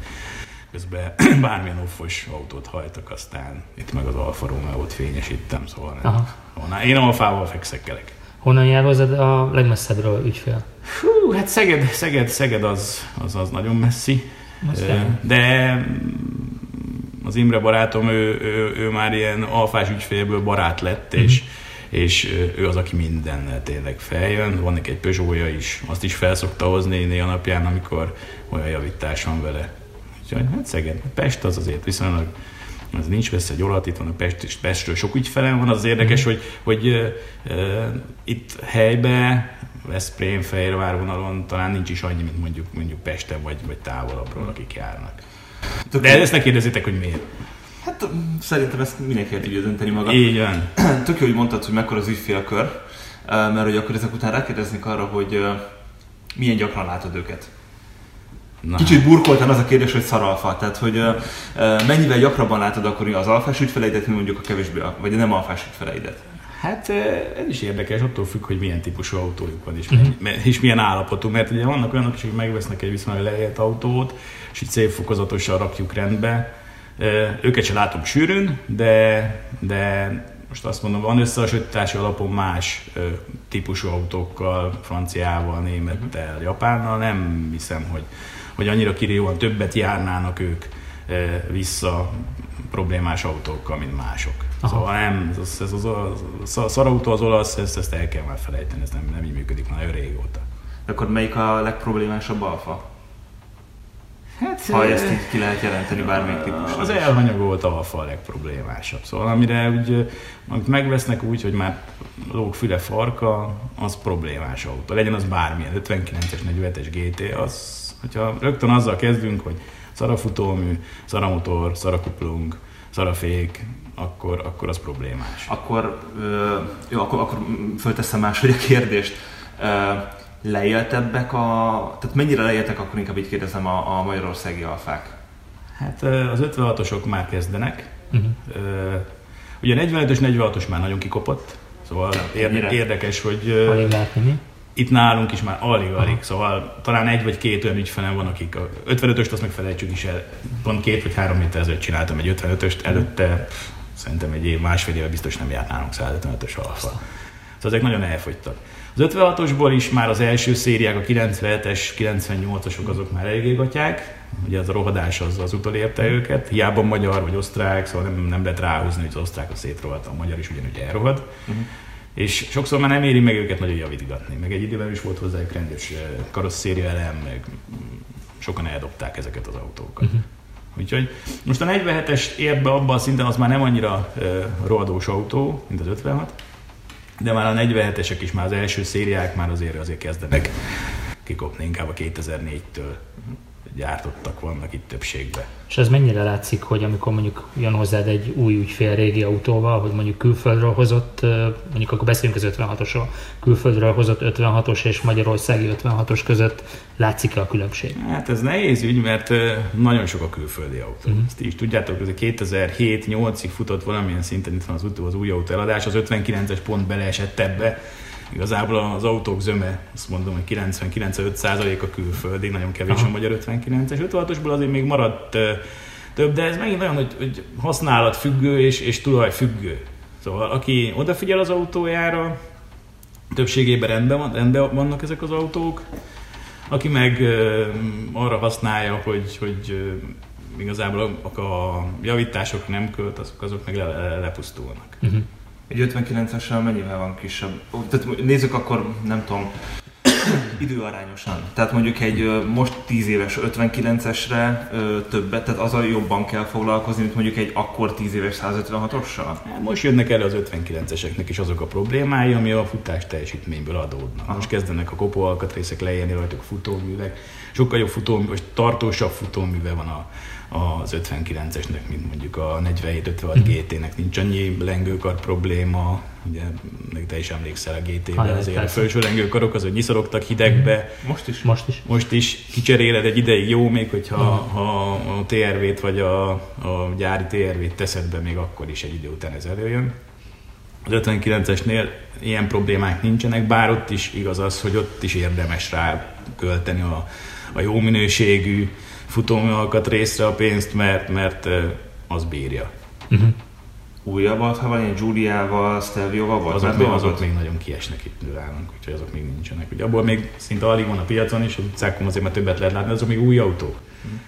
közben [clears throat] bármilyen offos autót hajtok, aztán itt meg az Alfa Romeo-t fényesítem, szóval nem. Én alfával fekszek kelek. Honnan jár hozzád a legmesszebbről ügyfél? Hú, hát Szeged, Szeged, Szeged az, az, az nagyon messzi. De az Imre barátom, ő, ő, ő már ilyen alfás ügyfélből barát lett, mm-hmm. és és ő az, aki mindennel tényleg feljön. Van neki egy Peugeot-ja is, azt is felszokta hozni néha napján, amikor olyan javítás van vele. Úgyhogy hát Szeged, Pest az azért viszonylag az nincs vesz egy olat, itt van a Pest, és Pestről sok ügyfelem van, az érdekes, mhm. hogy, hogy uh, itt helybe, Veszprém, Fehérvár vonalon talán nincs is annyi, mint mondjuk, mondjuk Pesten vagy, vagy távolabbról, akik járnak. De ezt ne kérdezitek, hogy miért. Hát szerintem ezt mindenki el tudja dönteni maga. Így van. [clears throat] Tök jó, hogy mondtad, hogy mekkora az ügyfélkör, mert hogy akkor ezek után rákérdeznék arra, hogy milyen gyakran látod őket. Na. Kicsit burkoltan az a kérdés, hogy szaralfa. Tehát, hogy mennyivel gyakrabban látod akkor az alfás ügyfeleidet, mint mondjuk a kevésbé, vagy a nem alfás ügyfeleidet? Hát ez is érdekes, attól függ, hogy milyen típusú autójuk van, és, uh-huh. és milyen állapotú. Mert ugye vannak olyanok is, akik megvesznek egy viszonylag leélt autót, és így szép fokozatosan rakjuk rendbe, őket sem látom sűrűn, de, de most azt mondom, van összehasonlítási alapon más típusú autókkal, franciával, némettel, uh-huh. japánnal, nem hiszem, hogy, hogy annyira kirívóan többet járnának ők vissza problémás autókkal, mint mások. Aha. Szóval nem, ez, ez az, az, a szarautó az olasz, ezt, ezt el kell már felejteni, ez nem, nem így működik már nagyon régóta. De akkor melyik a legproblémásabb alfa? Hát, ha ezt így ki lehet jelenteni bármelyik típusra. Az elhanyagolt alfa a legproblémásabb. Szóval amire úgy, amit megvesznek úgy, hogy már lóg füle farka, az problémás autó. Legyen az bármilyen, 59-es, 47-es GT, az, hogyha rögtön azzal kezdünk, hogy szarafutómű, szaramotor, szarakuplung, szarafék, akkor, akkor az problémás. Akkor, jó, akkor, akkor fölteszem máshogy a kérdést leéltebbek a... Tehát mennyire leéltek, akkor inkább így kérdezem a, a magyarországi alfák? Hát az 56-osok már kezdenek. Uh-huh. Ugye 45-ös, 46-os már nagyon kikopott, szóval érde, érdekes, hogy itt nálunk is már alig-alig, szóval talán egy vagy két olyan ügyfelem van, akik a 55-öst azt megfelejtsük is el, pont két vagy három héttel ezelőtt csináltam egy 55-öst, előtte szerintem egy év, másfél éve biztos nem járt nálunk 155-ös alfa. Szóval ezek nagyon elfogytak. Az 56-osból is már az első szériák, a 97-es, 98-asok azok már eléggé gatyák, ugye az a rohadás az, az utolérte őket, hiába magyar vagy osztrák, szóval nem, nem lehet ráhúzni, hogy az osztrák a szétrohadt, a magyar is ugyanúgy elrohad. Uh-huh. És sokszor már nem éri meg őket nagyon javítgatni, meg egy időben is volt hozzájuk rendes eh, karosszéria elem, meg sokan eldobták ezeket az autókat. Uh-huh. Úgyhogy most a 47-es ért be abban a szinten, az már nem annyira uh, rohadós autó, mint az 56, de már a 47-esek is, már az első szériák már azért, azért kezdenek kikopni inkább a 2004-től gyártottak vannak itt többségben. És ez mennyire látszik, hogy amikor mondjuk jön hozzád egy új ügyfél régi autóval, hogy mondjuk külföldről hozott, mondjuk akkor beszélünk az 56-osról, külföldről hozott 56-os és magyarországi 56-os között látszik-e a különbség? Hát ez nehéz ügy, mert nagyon sok a külföldi autó. Uh-huh. Ezt is tudjátok, hogy 2007-8-ig futott valamilyen szinten, itt van az, az új autó eladás, az 59-es pont beleesett ebbe, Igazából az autók zöme, azt mondom, hogy 90-95% a külföldi, nagyon kevés Aha. a magyar 59-es. 56-osból azért még maradt több, de ez megint olyan, hogy, hogy használat függő és, és tulaj függő. Szóval aki odafigyel az autójára, többségében rendben, van, rendben vannak ezek az autók, aki meg arra használja, hogy, hogy igazából a javítások nem költ, azok, azok meg le, le, lepusztulnak. Uh-huh. Egy 59-essel mennyivel van kisebb? Tehát nézzük akkor, nem tudom, [coughs] időarányosan. Tehát mondjuk egy most 10 éves 59-esre többet, tehát azzal jobban kell foglalkozni, mint mondjuk egy akkor 10 éves 156-ossal? Hát most jönnek elő az 59-eseknek is azok a problémái, ami a futás teljesítményből adódnak. Aha. Most kezdenek a kopó alkatrészek lejelni rajtuk futóművek, sokkal jobb futómű, vagy tartósabb futóműve van a az 59-esnek, mint mondjuk a 47-56 GT-nek nincs annyi lengőkar probléma, ugye meg te is emlékszel a GT-be, azért a felső lengőkarok az, hogy nyiszorogtak hidegbe. Mhm. Most is? Most is. Most is kicseréled egy ideig jó, még hogyha uh-huh. ha a TRV-t vagy a, a gyári TRV-t teszed be, még akkor is egy idő után ez előjön. Az 59-esnél ilyen problémák nincsenek, bár ott is igaz az, hogy ott is érdemes rá költeni a, a jó minőségű futómű részre a pénzt, mert, mert az bírja. Uh-huh. Újabbat, ha van ilyen Giuliával, Stelvioval, vagy azok, még, azok még nagyon kiesnek itt nálunk, úgyhogy azok még nincsenek. Ugye abból még szinte alig van a piacon, és az utcákon azért már többet lehet látni, azok még új autók. Uh-huh.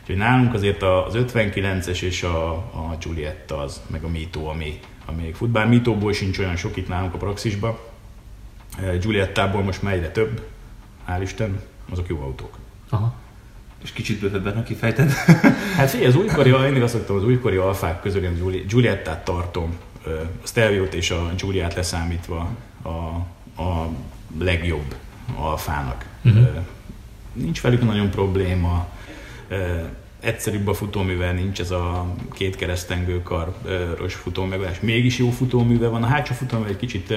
Úgyhogy nálunk azért az 59-es és a, a Giulietta az, meg a Mito, ami, ami még fut. Bár Mitóból sincs olyan sok itt nálunk a praxisba. Giuliettából most már egyre több, hál' Isten, azok jó autók. Aha. És kicsit bővebben, ha kifejted. [laughs] hát figyelj, az újkori, én mindig azt mondtam, az újkori alfák közül én Giuliettát tartom, a Stelviót és a Giuliát leszámítva a, a legjobb alfának. Uh-huh. Nincs velük nagyon probléma, egyszerűbb a futóművel, nincs ez a két keresztengőkaros futómegoldás. Mégis jó futóműve van. A hátsó futóműve egy kicsit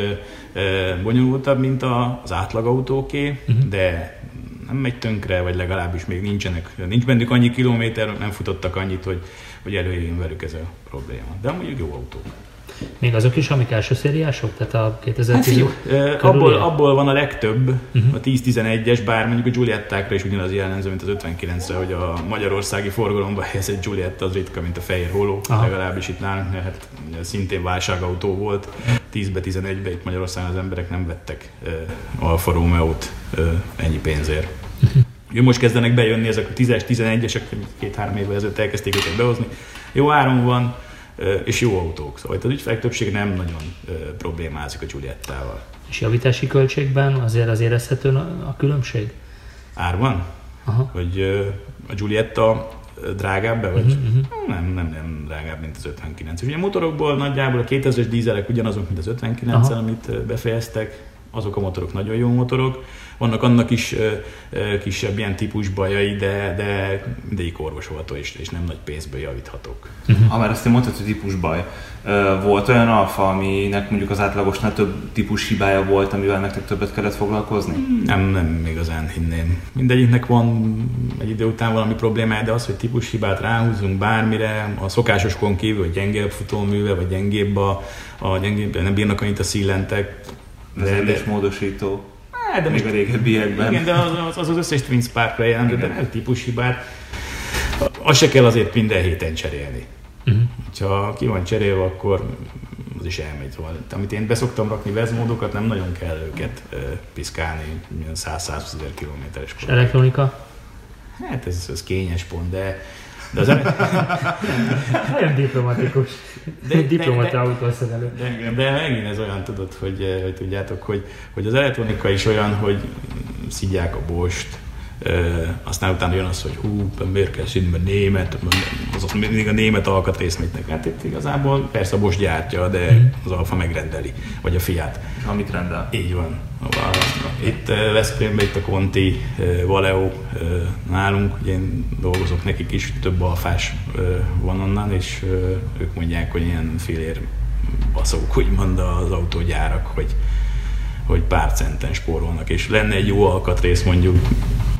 bonyolultabb, mint az átlagautóké, uh-huh. de nem megy tönkre, vagy legalábbis még nincsenek, nincs bennük annyi kilométer, nem futottak annyit, hogy, hogy előjön velük ez a probléma. De amúgy jó autók. Még azok is, amik első szériások? Tehát a 2010 hát, abból, abból van a legtöbb, uh-huh. a 10-11-es, bár mondjuk a Giuliettákra is ugyanaz jellemző, mint az 59-re, hogy a magyarországi forgalomba helyezett Giulietta az ritka, mint a fehér holó, Aha. legalábbis itt nálunk, hát szintén válságautó volt. 10-be, 11-be itt Magyarországon az emberek nem vettek uh, Alfa Romeo-t uh, ennyi pénzért. Uh-huh. Most kezdenek bejönni ezek a 10-es, 11-esek, két-három évvel ezelőtt elkezdték őket behozni. Jó áron van, és jó autók. Szóval itt az ügyfelek többség nem nagyon problémázik a Giuliettával. És javítási költségben azért az érezhető a különbség? Árban? Aha. Hogy a Giulietta drágább vagy? Uh-huh, uh-huh. Nem, nem, nem drágább, mint az 59. Ugye a motorokból nagyjából a 2000-es dízelek ugyanazok, mint az 59 amit befejeztek, azok a motorok nagyon jó motorok. Vannak annak is kisebb ilyen típus bajai, de, de mindegyik orvosolható és, és nem nagy pénzből javíthatók. Uh-huh. Ha már azt mondtad, hogy típus baj, volt olyan alfa, aminek mondjuk az átlagosnál több típus hibája volt, amivel nektek többet kellett foglalkozni? Nem, nem igazán hinném. Mindegyiknek van egy idő után valami problémája, de az, hogy típus hibát ráhúzunk bármire, a szokásoskon kívül, hogy gyengébb futóműve, vagy gyengébb a, a gyengébb, nem bírnak annyit a szillentek, Vezetés módosító. Hát, de még a régebbiekben. Igen, de az az, az összes Twin Spark-ra jelent, de nem típus hibát. Azt se kell azért minden héten cserélni. Uh-huh. Ha ki van cserélve, akkor az is elmegy. Szóval, amit én beszoktam rakni vezmódokat, nem nagyon kell őket uh, piszkálni 100-120 ezer kilométeres. És elektronika? Hát ez, ez kényes pont, de de az [laughs] Nagyon diplomatikus. De, Diplomata autószerelő. De, de, megint ez olyan, tudod, hogy, eh, hogy tudjátok, hogy, hogy az elektronika is olyan, hogy szidják a bost, aztán utána jön az, hogy hú, miért kell mert német, az mindig a német alkatrész megy Hát itt igazából persze a Bosch gyártja, de mhm. az Alfa megrendeli, vagy a Fiat. Amit rendel. Így van. Itt Veszprémben, itt a Conti, Valeo nálunk, én dolgozok nekik is, több alfás van onnan, és ők mondják, hogy ilyen félér baszók, úgymond az autógyárak, hogy hogy pár centen spórolnak, és lenne egy jó alkatrész mondjuk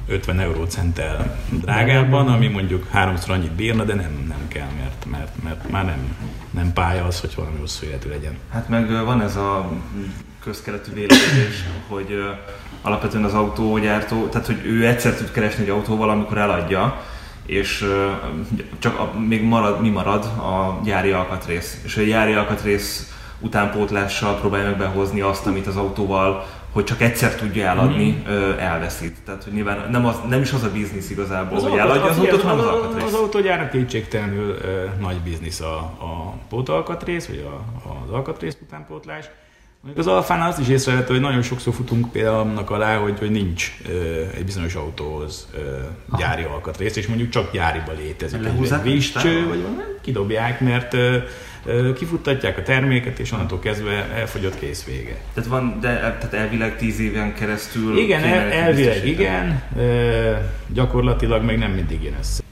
50 eurócenttel drágábban, ami mondjuk háromszor annyit bírna, de nem, nem kell, mert, mert, mert már nem, nem pálya az, hogy valami hosszú életű legyen. Hát meg van ez a közkeletű vélekedés, hogy alapvetően az autógyártó, tehát hogy ő egyszer tud keresni egy autóval, amikor eladja, és csak a, még marad, mi marad a gyári alkatrész. És a gyári alkatrész utánpótlással próbálja meg behozni azt, amit az autóval hogy csak egyszer tudja eladni, mm. elveszít. Tehát, hogy nyilván nem, az, nem is az a biznisz igazából, az hogy eladja az, autót, hanem az alkatrész. Az autógyárnak kétségtelenül ö, nagy biznisz a, a pótalkatrész, vagy a, az alkatrész utánpótlás. Az Alfánál azt is észrevehető, hogy nagyon sokszor futunk például annak alá, hogy, hogy nincs ö, egy bizonyos autóhoz ö, gyári alkatrész, és mondjuk csak gyáriba létezik. Egy vízcső, vagy valami, kidobják, mert ö, kifuttatják a terméket, és onnantól kezdve elfogyott kész vége. Tehát van, de tehát elvileg tíz éven keresztül... Igen, el, elvileg igen, gyakorlatilag meg nem mindig jön össze.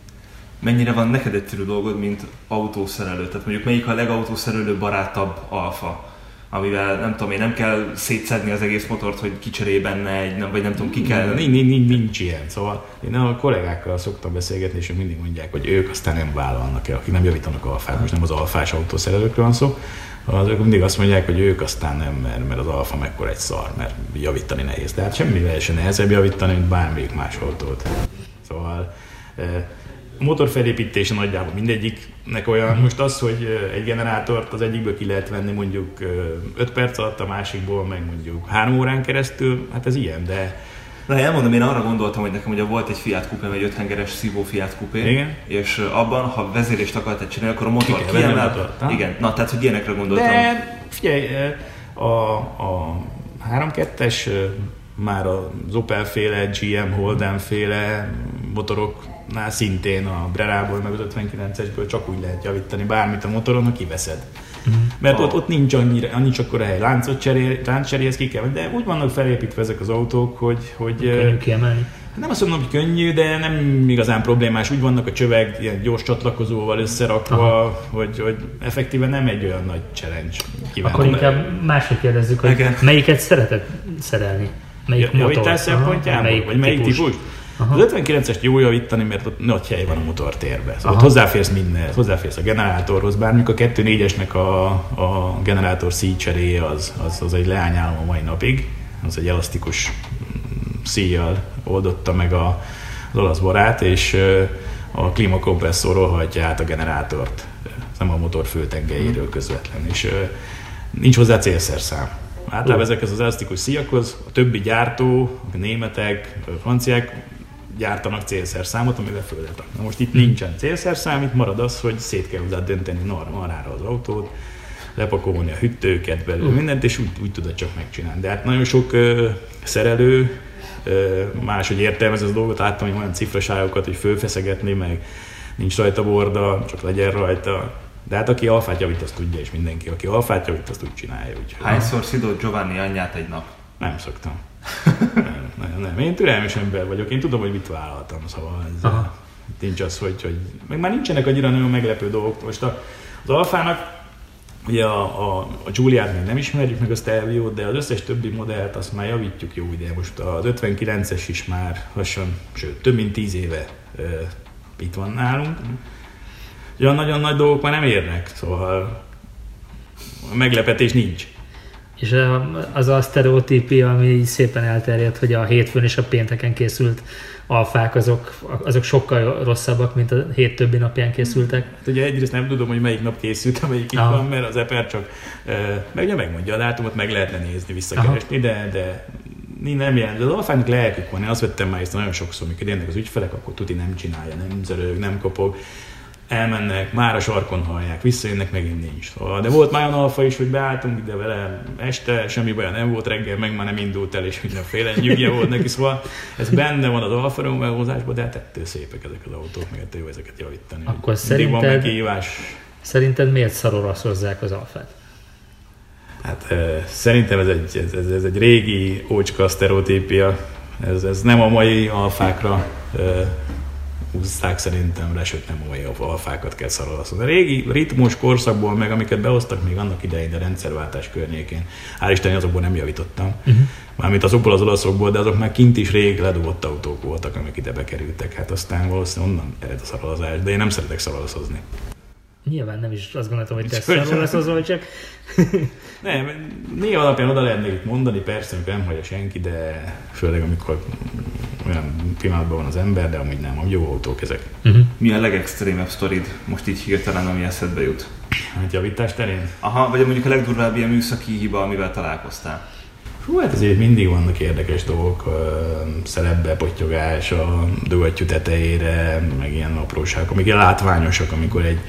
Mennyire van neked egyszerű dolgod, mint autószerelő? Tehát mondjuk melyik a legautószerelő barátabb alfa? Amivel nem tudom én, nem kell szétszedni az egész motort, hogy kicseré benne egy, nem, vagy nem tudom, ki kell. Nincs, nincs, nincs, ilyen. Szóval én a kollégákkal szoktam beszélgetni, és mindig mondják, hogy ők aztán nem vállalnak el, akik nem javítanak alfát, most nem az alfás autószerelőkről van szó, az ők mindig azt mondják, hogy ők aztán nem, mert, mert az alfa mekkora egy szar, mert javítani nehéz. Tehát semmivel sem nehezebb javítani, mint bármelyik más autót. Szóval a motor felépítése nagyjából mindegyiknek olyan. Most az, hogy egy generátort az egyikből ki lehet venni mondjuk 5 perc alatt, a másikból meg mondjuk 3 órán keresztül, hát ez ilyen, de Na, elmondom, én arra gondoltam, hogy nekem ugye volt egy Fiat Coupé, egy 5 hengeres szívó Fiat Coupé, Igen. és abban, ha vezérést akartál csinálni, akkor a motor Ki kiemel. motort? Igen, na tehát, hogy ilyenekre gondoltam. De figyelj, a, a 3-2-es már az Opel féle, GM Holden féle motoroknál szintén a Brerából meg az 59-esből csak úgy lehet javítani bármit a motoron, ha kiveszed. Mert ott, ott nincs annyira, annyi csak akkor a hely. Láncot cserél, lánc cserélsz ki kell, de úgy vannak felépítve ezek az autók, hogy, hogy Könnyű kiemelni. nem azt mondom, hogy könnyű, de nem igazán problémás. Úgy vannak a csövek ilyen gyors csatlakozóval összerakva, Aha. hogy, hogy effektíve nem egy olyan nagy challenge. Kívánni. Akkor inkább máshogy kérdezzük, hogy Igen. melyiket szereted szerelni? Melyik Ja- motor? Szempontjából? Vagy melyik típus? Aha. Az 59-est jó javítani, mert ott nagy hely van a motortérben. Szóval Aha. hozzáférsz mindenhez, hozzáférsz a generátorhoz, bár a 2.4-esnek a, a generátor szíjcseréje az, az, az egy leányálom a mai napig. Az egy elasztikus mm, szíjjal oldotta meg a, az olasz barát, és a klímakompresszor rohajtja át a generátort, nem a motor főtengelyéről közvetlen. És nincs hozzá célszerszám. Általában ezekhez az elasztikus szíjakhoz a többi gyártó, a németek, a franciák gyártanak célszerszámot, amivel föl lehet rakni. Na most itt nincsen célszerszám, itt marad az, hogy szét kell hozzá dönteni marára az autót, lepakolni a hűtőket belőle, mindent, és úgy, úgy tudod csak megcsinálni. De hát nagyon sok ö, szerelő ö, máshogy értelmez az dolgot, láttam hogy olyan cifraságokat, hogy fölfeszegetni, meg nincs rajta borda, csak legyen rajta. De hát aki alfát javít, azt tudja, és mindenki, aki alfát javít, azt úgy csinálja. Úgyhogy Hányszor szidott Giovanni anyját egy nap? nem szoktam. nem, [laughs] nem, nem. Én türelmes ember vagyok, én tudom, hogy mit vállaltam, szóval ez, Aha. nincs az, hogy, hogy... Meg már nincsenek annyira nagyon meglepő dolgok. Most a, az alfának Ugye a, a, a Giuliát még nem ismerjük meg a Stelvio-t, de az összes többi modellt azt már javítjuk jó ide. Most az 59-es is már lassan, sőt, több mint 10 éve ö, itt van nálunk. Olyan nagyon nagy dolgok már nem érnek, szóval a meglepetés nincs. És az a sztereotípia, ami így szépen elterjedt, hogy a hétfőn és a pénteken készült alfák, azok, azok sokkal rosszabbak, mint a hét többi napján készültek. Hát ugye egyrészt nem tudom, hogy melyik nap készült, amelyik itt Aha. van, mert az Eper csak, meg ugye megmondja a dátumot, meg lehetne nézni, visszakeresni, de, de ni- nem jelent. De az alfának lelkük van, én azt vettem már észre nagyon sokszor, amikor jönnek az ügyfelek, akkor tuti nem csinálja, nem zörög, nem kopog. Elmennek, már a sarkon hallják, visszajönnek, megint nincs. Szóval, de volt már olyan alfa is, hogy beálltunk ide vele este, semmi baj nem volt reggel, meg már nem indult el, és mindenféle nyugja volt neki, szóval ez benne van az Alfa Romeo de hát ettől szépek ezek az autók, meg ettől jó ezeket javítani. Akkor Mindig van szerinted- megkívás. Szerinted miért szaroraszozzák az alfát? Hát szerintem ez egy, ez, ez, ez egy régi ócska sztereotípia. Ez, ez nem a mai alfákra húzták szerintem le, sőt nem a mai alfákat kell szarolazni. A régi ritmus korszakból, meg amiket behoztak még annak idején a rendszerváltás környékén, hál' Isten azokból nem javítottam. Uh-huh. Mármint azokból az olaszokból, de azok már kint is rég ledobott autók voltak, amik ide bekerültek. Hát aztán valószínűleg onnan ered a szarolazás, de én nem szeretek szarolazozni. Nyilván nem is azt gondoltam, hogy te szaroraszozol, csak [laughs] Nem, néha alapján oda lehetne itt mondani, persze, amikor nem hallja senki, de főleg amikor olyan pillanatban van az ember, de amúgy nem, amúgy jó autók ezek. uh-huh. Mi a legextrémebb sztorid most így hirtelen, ami eszedbe jut? Hát javítás terén. Aha, vagy mondjuk a legdurvább ilyen műszaki hiba, amivel találkoztál. Hú, hát azért mindig vannak érdekes dolgok, szerepbe pottyogás a dugattyú tetejére, meg ilyen apróságok, amik látványosak, amikor egy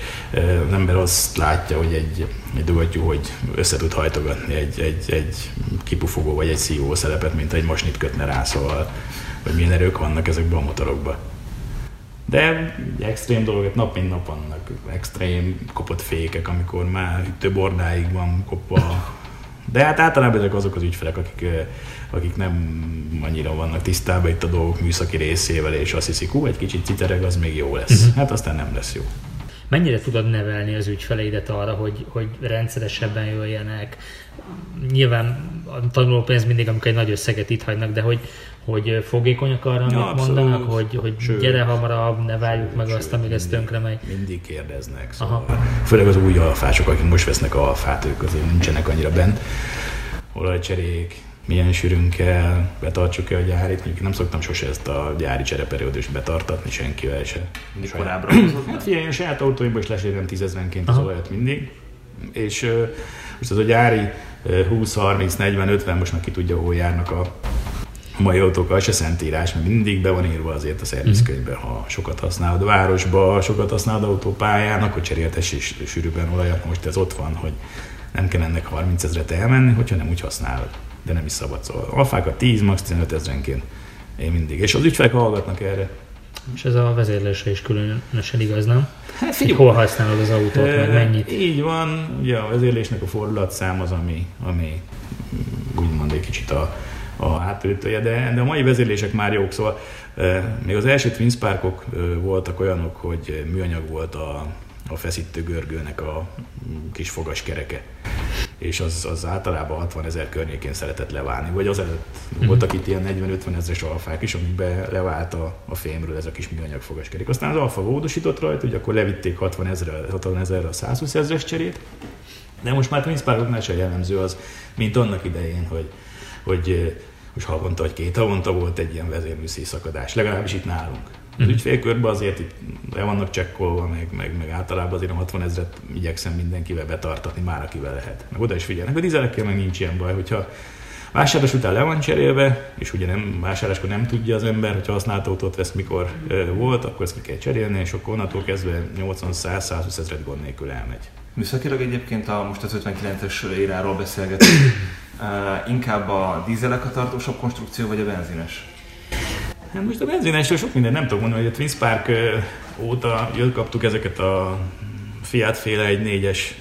az ember azt látja, hogy egy, egy dugattyú, hogy össze tud hajtogatni egy, egy, egy kipufogó vagy egy szívó szerepet, mint egy masnit kötne rá, szóval, hogy milyen erők vannak ezekben a motorokban. De extrém dolgok, nap mint nap vannak extrém kopott fékek, amikor már több ordáig van kopva. De hát általában ezek azok az ügyfelek, akik, akik nem annyira vannak tisztában itt a dolgok műszaki részével, és azt hiszik, hú, egy kicsit citereg, az még jó lesz. Hát aztán nem lesz jó. mennyire tudod nevelni az ügyfeleidet arra, hogy, hogy rendszeresebben jöjjenek? Nyilván a tanulópénz mindig, amikor egy nagy összeget itt hagynak, de hogy, hogy fogékonyak arra, amit Ja, abszolút. mondanak, hogy, hogy Sőt. gyere hamarabb, ne várjuk meg Sőt, azt, amíg ez tönkre megy. Mindig kérdeznek. Aha. Szóval. Főleg az új alfások, akik most vesznek alfát, ők azért nincsenek annyira bent. Olajcserék, milyen sűrűn kell, betartsuk-e a gyárit. Mondjuk nem szoktam sose ezt a gyári csereperiódust betartatni senkivel se. Mindig korábbra Hát figyelj, én a saját autóimban is lesérem tízezrenként az Aha. olajat mindig. És most az a gyári ö, 20, 30, 40, 50, most már ki tudja, hol járnak a A mai autókkal se szentírás, mert mindig be van írva azért a szervizkönyvbe, ha sokat használod a városba, sokat használod autópályán, akkor cseréltes is sűrűbben olajat. Most ez ott van, hogy nem kell ennek 30 ezeret elmenni, hogyha nem úgy használod. De nem is szabad. Szóval alfákat 10, max 15 ezrenként én mindig. És az ügyfelek hallgatnak erre. És ez a vezérlésre is különösen igaz, nem? Hát figyelj, hol használod az autót, e, meg mennyit? Így van, ugye a vezérlésnek a fordulatszám az, ami, ami úgymond egy kicsit a, a hátulütője, de, de a mai vezérlések már jók, szóval még az első Twin Sparkok voltak olyanok, hogy műanyag volt a, a feszítő görgőnek a kis fogaskereke és az, az általában 60 ezer környékén szeretett leválni, vagy az előtt mm-hmm. voltak itt ilyen 40-50 ezeres alfák is, amikbe levált a, a fémről ez a kis műanyag fogaskerék. Aztán az alfa módosított rajta, hogy akkor levitték 60 ezer, 60 ezer a 120 ezeres cserét, de most már Twin Sparkoknál sem jellemző az, mint annak idején, hogy, hogy most havonta vagy két havonta volt egy ilyen vezérműszí szakadás, legalábbis itt nálunk. Az ügyfélkörben azért itt le vannak csekkolva, meg, meg, meg általában azért a 60 ezeret igyekszem mindenkivel betartatni, már akivel lehet. Meg oda is figyelnek. A dízelekkel meg nincs ilyen baj, hogyha vásárlás után le van cserélve, és ugye nem, vásárláskor nem tudja az ember, hogy használt autót vesz, mikor volt, akkor ezt ki kell cserélni, és akkor onnantól kezdve 80-100-120 ezeret gond nélkül elmegy. Műszakilag egyébként a, most az 59-es éráról beszélgetünk. Uh, inkább a dízelek a tartósabb konstrukció, vagy a benzines? Hát most a benzinesről sok minden nem tudok mondani, hogy a Twin Spark óta jött, kaptuk ezeket a Fiat féle egy négyes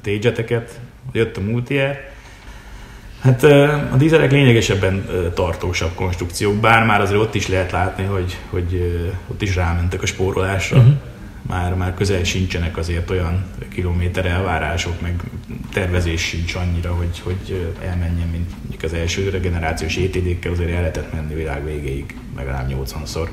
tégyeteket, jött a Multier. Hát a dízelek lényegesebben tartósabb konstrukciók, bár már azért ott is lehet látni, hogy, hogy ott is rámentek a spórolásra. Uh-huh már, már közel sincsenek azért olyan kilométer elvárások, meg tervezés sincs annyira, hogy, hogy elmenjen, mint mondjuk az első generációs ETD-kkel azért el lehetett menni világ végéig, legalább 80-szor.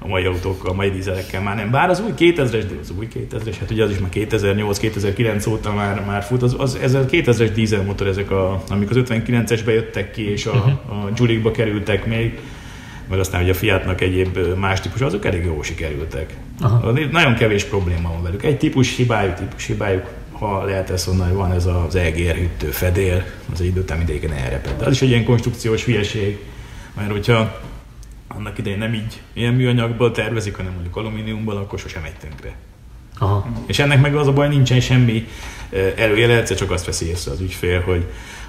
A mai autókkal, a mai dízelekkel már nem. Bár az új 2000-es, de az új 2000-es, hát ugye az is már 2008-2009 óta már, már fut, az, az, ez a 2000-es dízelmotor, ezek a, amik az 59-esbe jöttek ki, és a, mhm. a Julikba kerültek még, meg aztán ugye a Fiatnak egyéb más típus, azok elég jól sikerültek. Aha. Nagyon kevés probléma van velük. Egy típus hibájuk, típus hibájuk, ha lehet ezt mondani, hogy van ez az EGR hűtő fedél, az egy idő után mindegyik elreped. De az is egy ilyen konstrukciós hülyeség, mert hogyha annak idején nem így ilyen műanyagból tervezik, hanem mondjuk alumíniumból, akkor sosem megy tönkre. Aha. És ennek meg az a baj, nincsen semmi előjele, csak azt veszi észre az ügyfél, hogy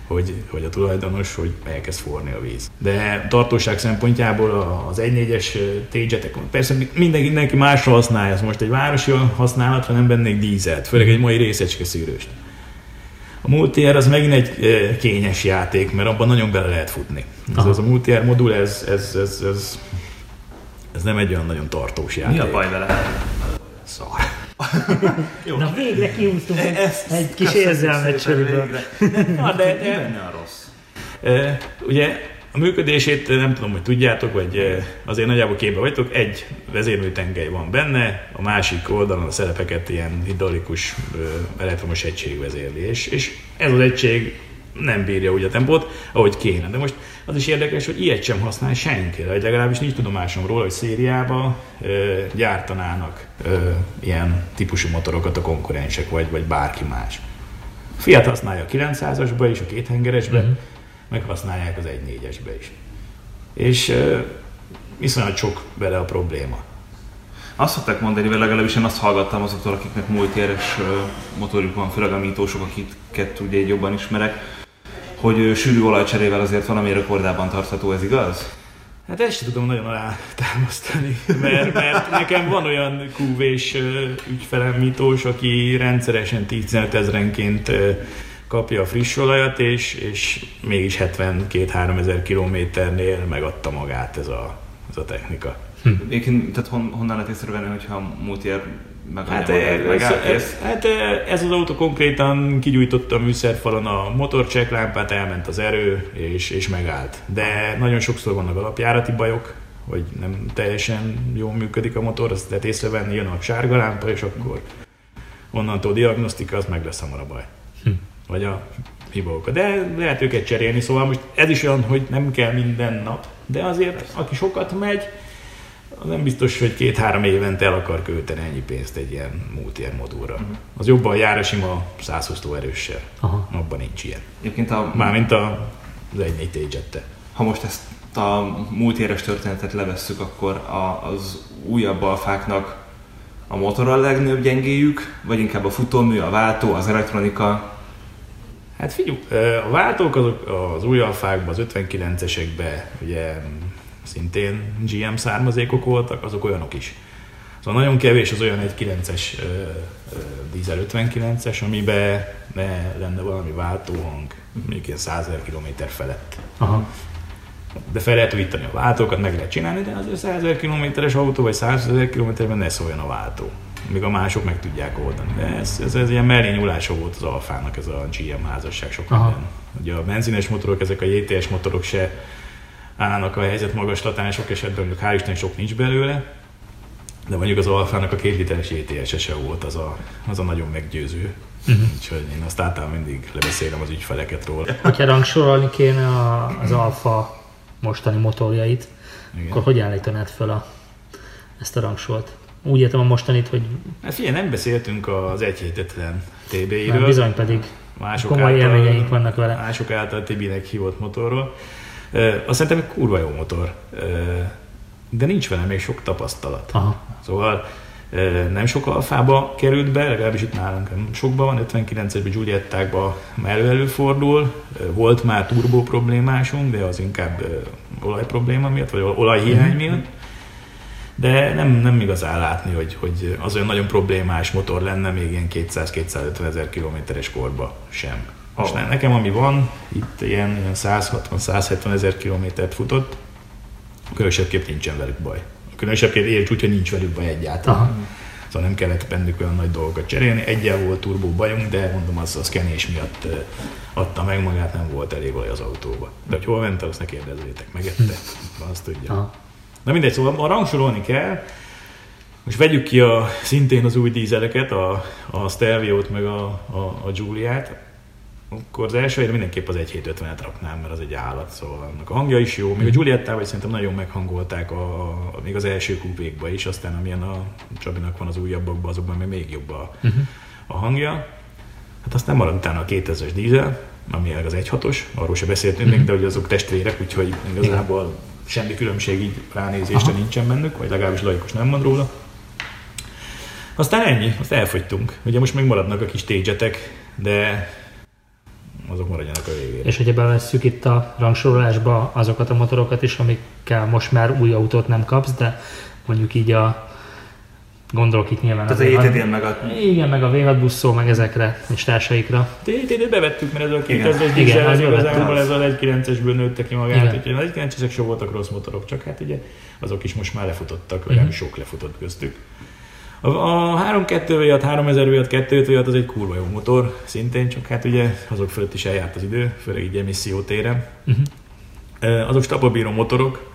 hogy, hogy a tulajdonos, hogy elkezd forni a víz. De tartóság szempontjából az 1.4-es tégyzetek, persze mindenki, mindenki másra használja, ez most egy városi használatra nem bennék dízelt, főleg egy mai részecske szűrőst. A multier az megint egy kényes játék, mert abban nagyon bele lehet futni. Ez, az a multier modul, ez, ez, ez, ez, ez nem egy olyan nagyon tartós játék. Mi a baj vele? Szar. Jó. Na végre kiúztunk egy, ezt egy kis érzelmet csörülből. Na, de, de, benne a rossz? E, ugye a működését nem tudom, hogy tudjátok, vagy azért nagyjából képbe vagytok, egy vezérműtengely van benne, a másik oldalon a szerepeket ilyen hidraulikus elektromos egység vezérli, és, és ez az egység nem bírja úgy a tempót, ahogy kéne. De most az is érdekes, hogy ilyet sem használ senki, vagy legalábbis nincs tudomásom róla, hogy szériába ö, gyártanának ö, ilyen típusú motorokat a konkurensek, vagy, vagy bárki más. Fiat használja a 900-asba is, a kéthengeresbe, uh-huh. meg használják az 1.4-esbe is. És ö, viszonylag sok vele a probléma. Azt szokták mondani, vagy legalábbis én azt hallgattam azoktól, akiknek multieres motorjuk van, főleg a mítósok, akiket ugye jobban ismerek, hogy sűrű olajcserével azért valami rekordában tartható, ez igaz? Hát ezt sem tudom nagyon alá támasztani, mert, mert nekem van olyan QV-s ügyfelem mitós, aki rendszeresen 10 ezrenként kapja a friss olajat, és, és mégis 72-3 ezer kilométernél megadta magát ez a, ez a technika. Hm. Éken, tehát hon, honnan lehet észrevenni, hogyha multier hát, ez, ez, hát ez az autó konkrétan kigyújtotta a műszerfalon a motorcseklámpát, elment az erő, és, és megállt. De nagyon sokszor vannak alapjárati bajok, hogy nem teljesen jól működik a motor, azt lehet észrevenni, jön a sárga lámpa, és akkor onnantól diagnosztika, az meg lesz hamar a baj. Hm. Vagy a hiba De lehet őket cserélni, szóval most ez is olyan, hogy nem kell minden nap, de azért aki sokat megy, nem biztos, hogy két-három évente el akar költeni ennyi pénzt egy ilyen multier modulra. Uh-huh. Az jobban jár a sima 120 erőssel. Aha. Abban nincs ilyen. Egyébként a... Mármint a, az egy 4 Ha ha most ezt a múlt éres történetet levesszük, akkor a, az újabb alfáknak a motor a legnagyobb gyengéjük, vagy inkább a futómű, a váltó, az elektronika? Hát figyelj, a váltók azok az új alfákban, az 59-esekben ugye szintén GM származékok voltak, azok olyanok is. Szóval nagyon kevés az olyan 1.9-es dízel 59-es, amiben ne lenne valami váltóhang, mondjuk ilyen 100 km felett. Aha. De fel lehet újítani a váltókat, meg lehet csinálni, de azért 100 kilométeres autó, vagy 100 ezer kilométerben ne szóljon a váltó. Míg a mások meg tudják oldani. De ez, ez, ez ilyen mellé nyúlása volt az Alfának, ez a GM házasság sok minden. Ugye a benzines motorok, ezek a JTS motorok se állnak a helyzet magaslatán, sok esetben mondjuk hál' Isten sok nincs belőle, de mondjuk az Alfának a két literes JTS se volt az a, az a nagyon meggyőző. Uh-huh. Úgyhogy én azt általában mindig lebeszélem az ügyfeleket róla. Ha rangsorolni kéne az Alfa mostani motorjait, Igen. akkor hogy állítanád fel a, ezt a rangsort? Úgy értem a mostanit, hogy... Hát figyelj, nem beszéltünk az egyhétetlen TB-ről. Bizony pedig mások komoly által, élményeink vannak vele. Mások által TB-nek hívott motorról. Azt szerintem egy kurva jó motor, de nincs vele még sok tapasztalat. Aha. Szóval nem sok alfába került be, legalábbis itt nálunk nem sokban van, 59-esben Giuliettákban elő előfordul, volt már turbó problémásunk, de az inkább olaj probléma miatt, vagy olajhiány mhm. miatt. De nem, nem igazán látni, hogy, hogy az olyan nagyon problémás motor lenne még ilyen 200-250 ezer kilométeres korba sem. Most oh. nekem ami van, itt ilyen, ilyen 160-170 ezer kilométert futott, különösebbképp nincsen velük baj különösebbként értsd úgy, hogy nincs velük baj egyáltalán. Aha. Szóval nem kellett bennük olyan nagy dolgokat cserélni. Egyel volt turbó bajunk, de mondom, az a szkenés miatt adta meg magát, nem volt elég olaj az autóba. De hogy hol ment, azt ne kérdezzétek, megette, hm. azt tudja. Aha. Na mindegy, szóval a rangsorolni kell, most vegyük ki a, szintén az új dízeleket, a, a Stelvio-t meg a, a, a Giuliát akkor az első helyre mindenképp az 1750-et raknám, mert az egy állat, szóval annak a hangja is jó. Még a Giuliettával szerintem nagyon meghangolták a, a, még az első kupékba is, aztán amilyen a Csabinak van az újabbakban, azokban még, még jobb a, uh-huh. a hangja. Hát aztán maradt utána a 2000-es dízel, ami az 1.6-os, arról se beszéltünk uh-huh. még, de hogy azok testvérek, úgyhogy igazából Igen. semmi különbség így ránézésre Aha. nincsen bennük, vagy legalábbis laikus nem mond róla. Aztán ennyi, azt elfogytunk. Ugye most még maradnak a kis tédzsetek, de azok maradjanak a végére. És hogyha bevesszük itt a rangsorolásba azokat a motorokat is, amikkel most már új autót nem kapsz, de mondjuk így a Gondolok itt nyilván. Tehát a JTT meg a... Igen, meg a V6 buszó, meg ezekre és társaikra. JTT bevettük, mert ez a 2000-es dízel, az igazából ez a 1.9-esből nőtte ki magát, úgyhogy a 1.9-esek sem voltak rossz motorok, csak hát ugye azok is most már lefutottak, vagy uh-huh. sok lefutott köztük. A, a 3.2 V6, 3000 V6, 2 V6 az egy kurva jó motor, szintén, csak hát ugye azok fölött is eljárt az idő, főleg így emissziótéren. Uh-huh. Azok stapabíró motorok,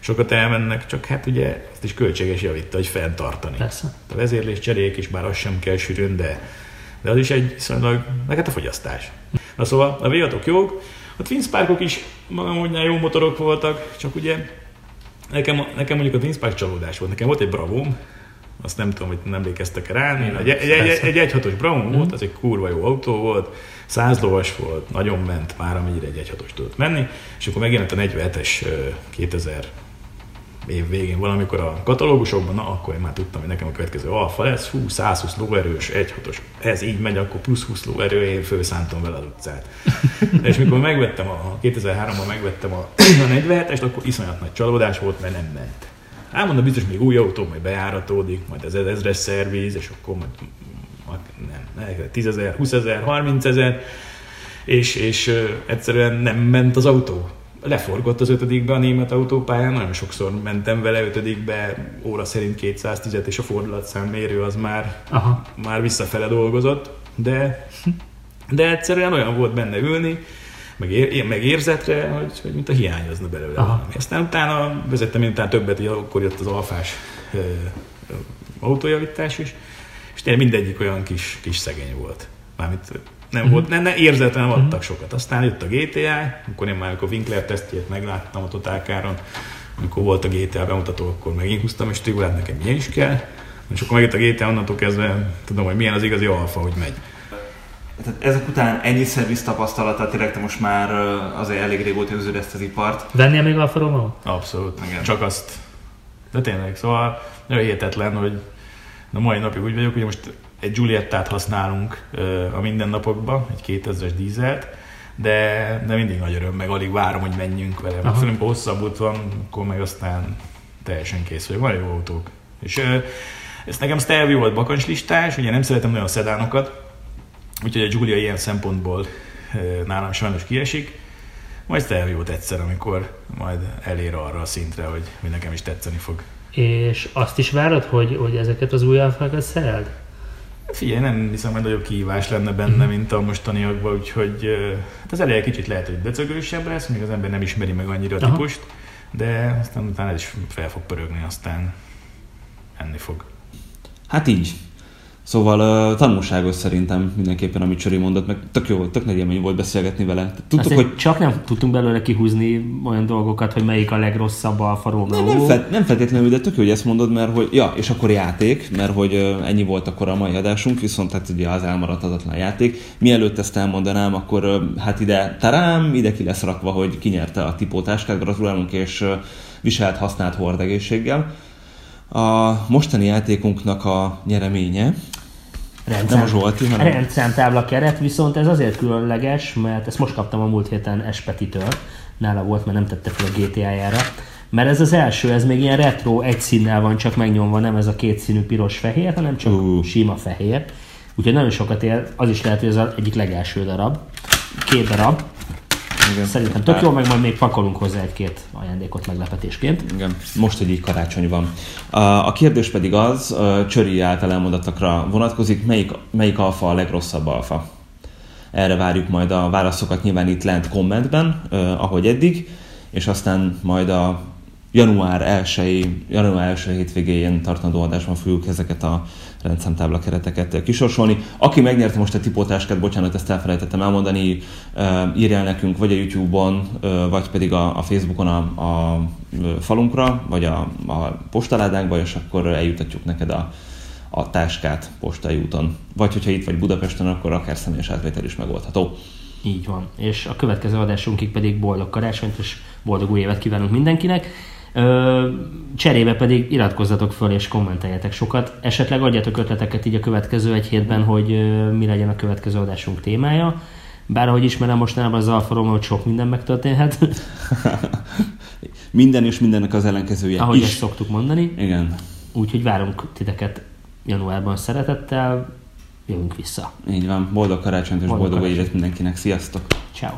sokat elmennek, csak hát ugye ezt is költséges javítta, hogy fenntartani. Persze. A vezérlés cserék is, bár az sem kell sűrűn, de, de az is egy viszonylag, meg hát a fogyasztás. Na szóval a v jók, a Twin Sparkok is magam jó motorok voltak, csak ugye nekem, nekem mondjuk a Twin Spark csalódás volt. Nekem volt egy Bravóm, azt nem tudom, hogy nem emlékeztek rá. Egy, egy, egy, egy, egy hatos Brown mm. volt, az egy kurva jó autó volt, száz lovas volt, nagyon ment már, amennyire egy egyhatos tudott menni, és akkor megjelent a 47-es 2000 év végén valamikor a katalógusokban, na akkor én már tudtam, hogy nekem a következő alfa lesz, hú, 120 lóerős, egyhatos, ez így megy, akkor plusz 20 lóerő, én főszántom vele az utcát. [laughs] és mikor megvettem a, 2003-ban megvettem a, a 47-est, akkor iszonyat nagy csalódás volt, mert nem ment. Hát mondom, biztos még új autó, majd bejáratódik, majd ez ezres szerviz, és akkor majd, majd nem, 10 ezer, 20 ezer, 30 ezer, és, és egyszerűen nem ment az autó. Leforgott az ötödikbe a német autópályán, nagyon sokszor mentem vele ötödikbe, óra szerint 210-et, és a fordulatszámmérő az már, Aha. már visszafele dolgozott, de, de egyszerűen olyan volt benne ülni, meg, ér, meg érzetre, hogy, hogy mint a hiányozna belőle Aha. valami. Aztán utána vezettem én utána többet, hogy akkor jött az alfás ö, ö, autójavítás is, és tényleg mindegyik olyan kis, kis szegény volt. Mármint nem uh-huh. volt, nem, nem érzetre nem adtak uh-huh. sokat. Aztán jött a GTA, akkor én már a Winkler tesztjét megláttam a Totálkáron, amikor volt a GTA bemutató, akkor megint húztam, és Tigulát nekem ilyen is kell. És akkor megjött a GTA, onnantól kezdve tudom, hogy milyen az igazi alfa, hogy megy. Tehát ezek után ennyi szerviz tapasztalata, tényleg te most már azért elég régóta űződ ezt az ipart. Vennél még Alfa Romeo? Abszolút, Igen. csak azt. De tényleg, szóval nagyon hihetetlen, hogy a mai napig úgy vagyok, hogy most egy Giuliettát használunk a mindennapokban, egy 2000-es dízelt, de, de mindig nagy öröm, meg alig várom, hogy menjünk vele. Aha. Szerintem hosszabb út van, akkor meg aztán teljesen kész vagyok. Van jó autók. És ez nekem Stelvio volt bakancslistás, ugye nem szeretem nagyon a szedánokat, úgyhogy a Giulia ilyen szempontból nálam sajnos kiesik. Majd Stelvio-t egyszer, amikor majd elér arra a szintre, hogy, hogy nekem is tetszeni fog. És azt is várod, hogy, hogy ezeket az új alfákat szereld? Figyelj, nem hiszem, hogy nagyobb kihívás lenne benne, mm-hmm. mint a mostaniakban, úgyhogy hát az eleje kicsit lehet, hogy becögősebb lesz, még az ember nem ismeri meg annyira a típust, de aztán utána ez is fel fog pörögni, aztán enni fog. Hát így. Szóval uh, tanulságos szerintem mindenképpen, amit Csori mondott, meg tök jó, tök nagy élmény volt beszélgetni vele. Tudtuk, hogy... Csak nem tudtunk belőle kihúzni olyan dolgokat, hogy melyik a legrosszabb Alfa Romeo. Nem, nem, fel, nem feltétlenül, de tök jó, hogy ezt mondod, mert hogy, ja, és akkor játék, mert hogy uh, ennyi volt akkor a mai adásunk, viszont hát ugye az elmaradhatatlan játék. Mielőtt ezt elmondanám, akkor uh, hát ide tarám, ide ki lesz rakva, hogy kinyerte a tipótáskát, gratulálunk, és uh, viselt használt hordegészséggel. A mostani játékunknak a nyereménye rendszám, nem a Zsolti, hanem... rendszámtábla keret, viszont ez azért különleges, mert ezt most kaptam a múlt héten Espetitől, nála volt, mert nem tette fel a GTA-jára, mert ez az első, ez még ilyen retro, egy színnel van csak megnyomva, nem ez a két színű piros-fehér, hanem csak uh. sima fehér. Úgyhogy nagyon sokat ér, az is lehet, hogy ez az egyik legelső darab. Két darab, igen. Szerintem tök jó, meg majd még pakolunk hozzá egy-két ajándékot meglepetésként. Igen, most, hogy így karácsony van. A kérdés pedig az, Csöri által elmondatokra vonatkozik, melyik, melyik alfa a legrosszabb alfa? Erre várjuk majd a válaszokat nyilván itt lent kommentben, ahogy eddig, és aztán majd a január 1 január 1 hétvégén tartandó adásban fogjuk ezeket a rendszámtábla kereteket kisorsolni. Aki megnyerte most a tipótáskát, bocsánat, ezt elfelejtettem elmondani, írjál nekünk vagy a YouTube-on, vagy pedig a, Facebookon a, a falunkra, vagy a, a postaládánkba, és akkor eljutatjuk neked a, a táskát postai úton. Vagy hogyha itt vagy Budapesten, akkor akár személyes átvétel is megoldható. Így van. És a következő adásunkig pedig boldog karácsonyt és boldog új évet kívánunk mindenkinek. Cserébe pedig iratkozzatok föl és kommenteljetek sokat. Esetleg adjatok ötleteket így a következő egy hétben, hogy mi legyen a következő adásunk témája. Bár ahogy ismerem mostanában az Alfa Romeo, hogy sok minden megtörténhet. [laughs] minden és mindennek az ellenkezője Ahogy is. ezt szoktuk mondani. Igen. Úgyhogy várunk titeket januárban szeretettel, jövünk vissza. Így van, boldog karácsonyt és boldog, boldog évet mindenkinek, sziasztok! Ciao.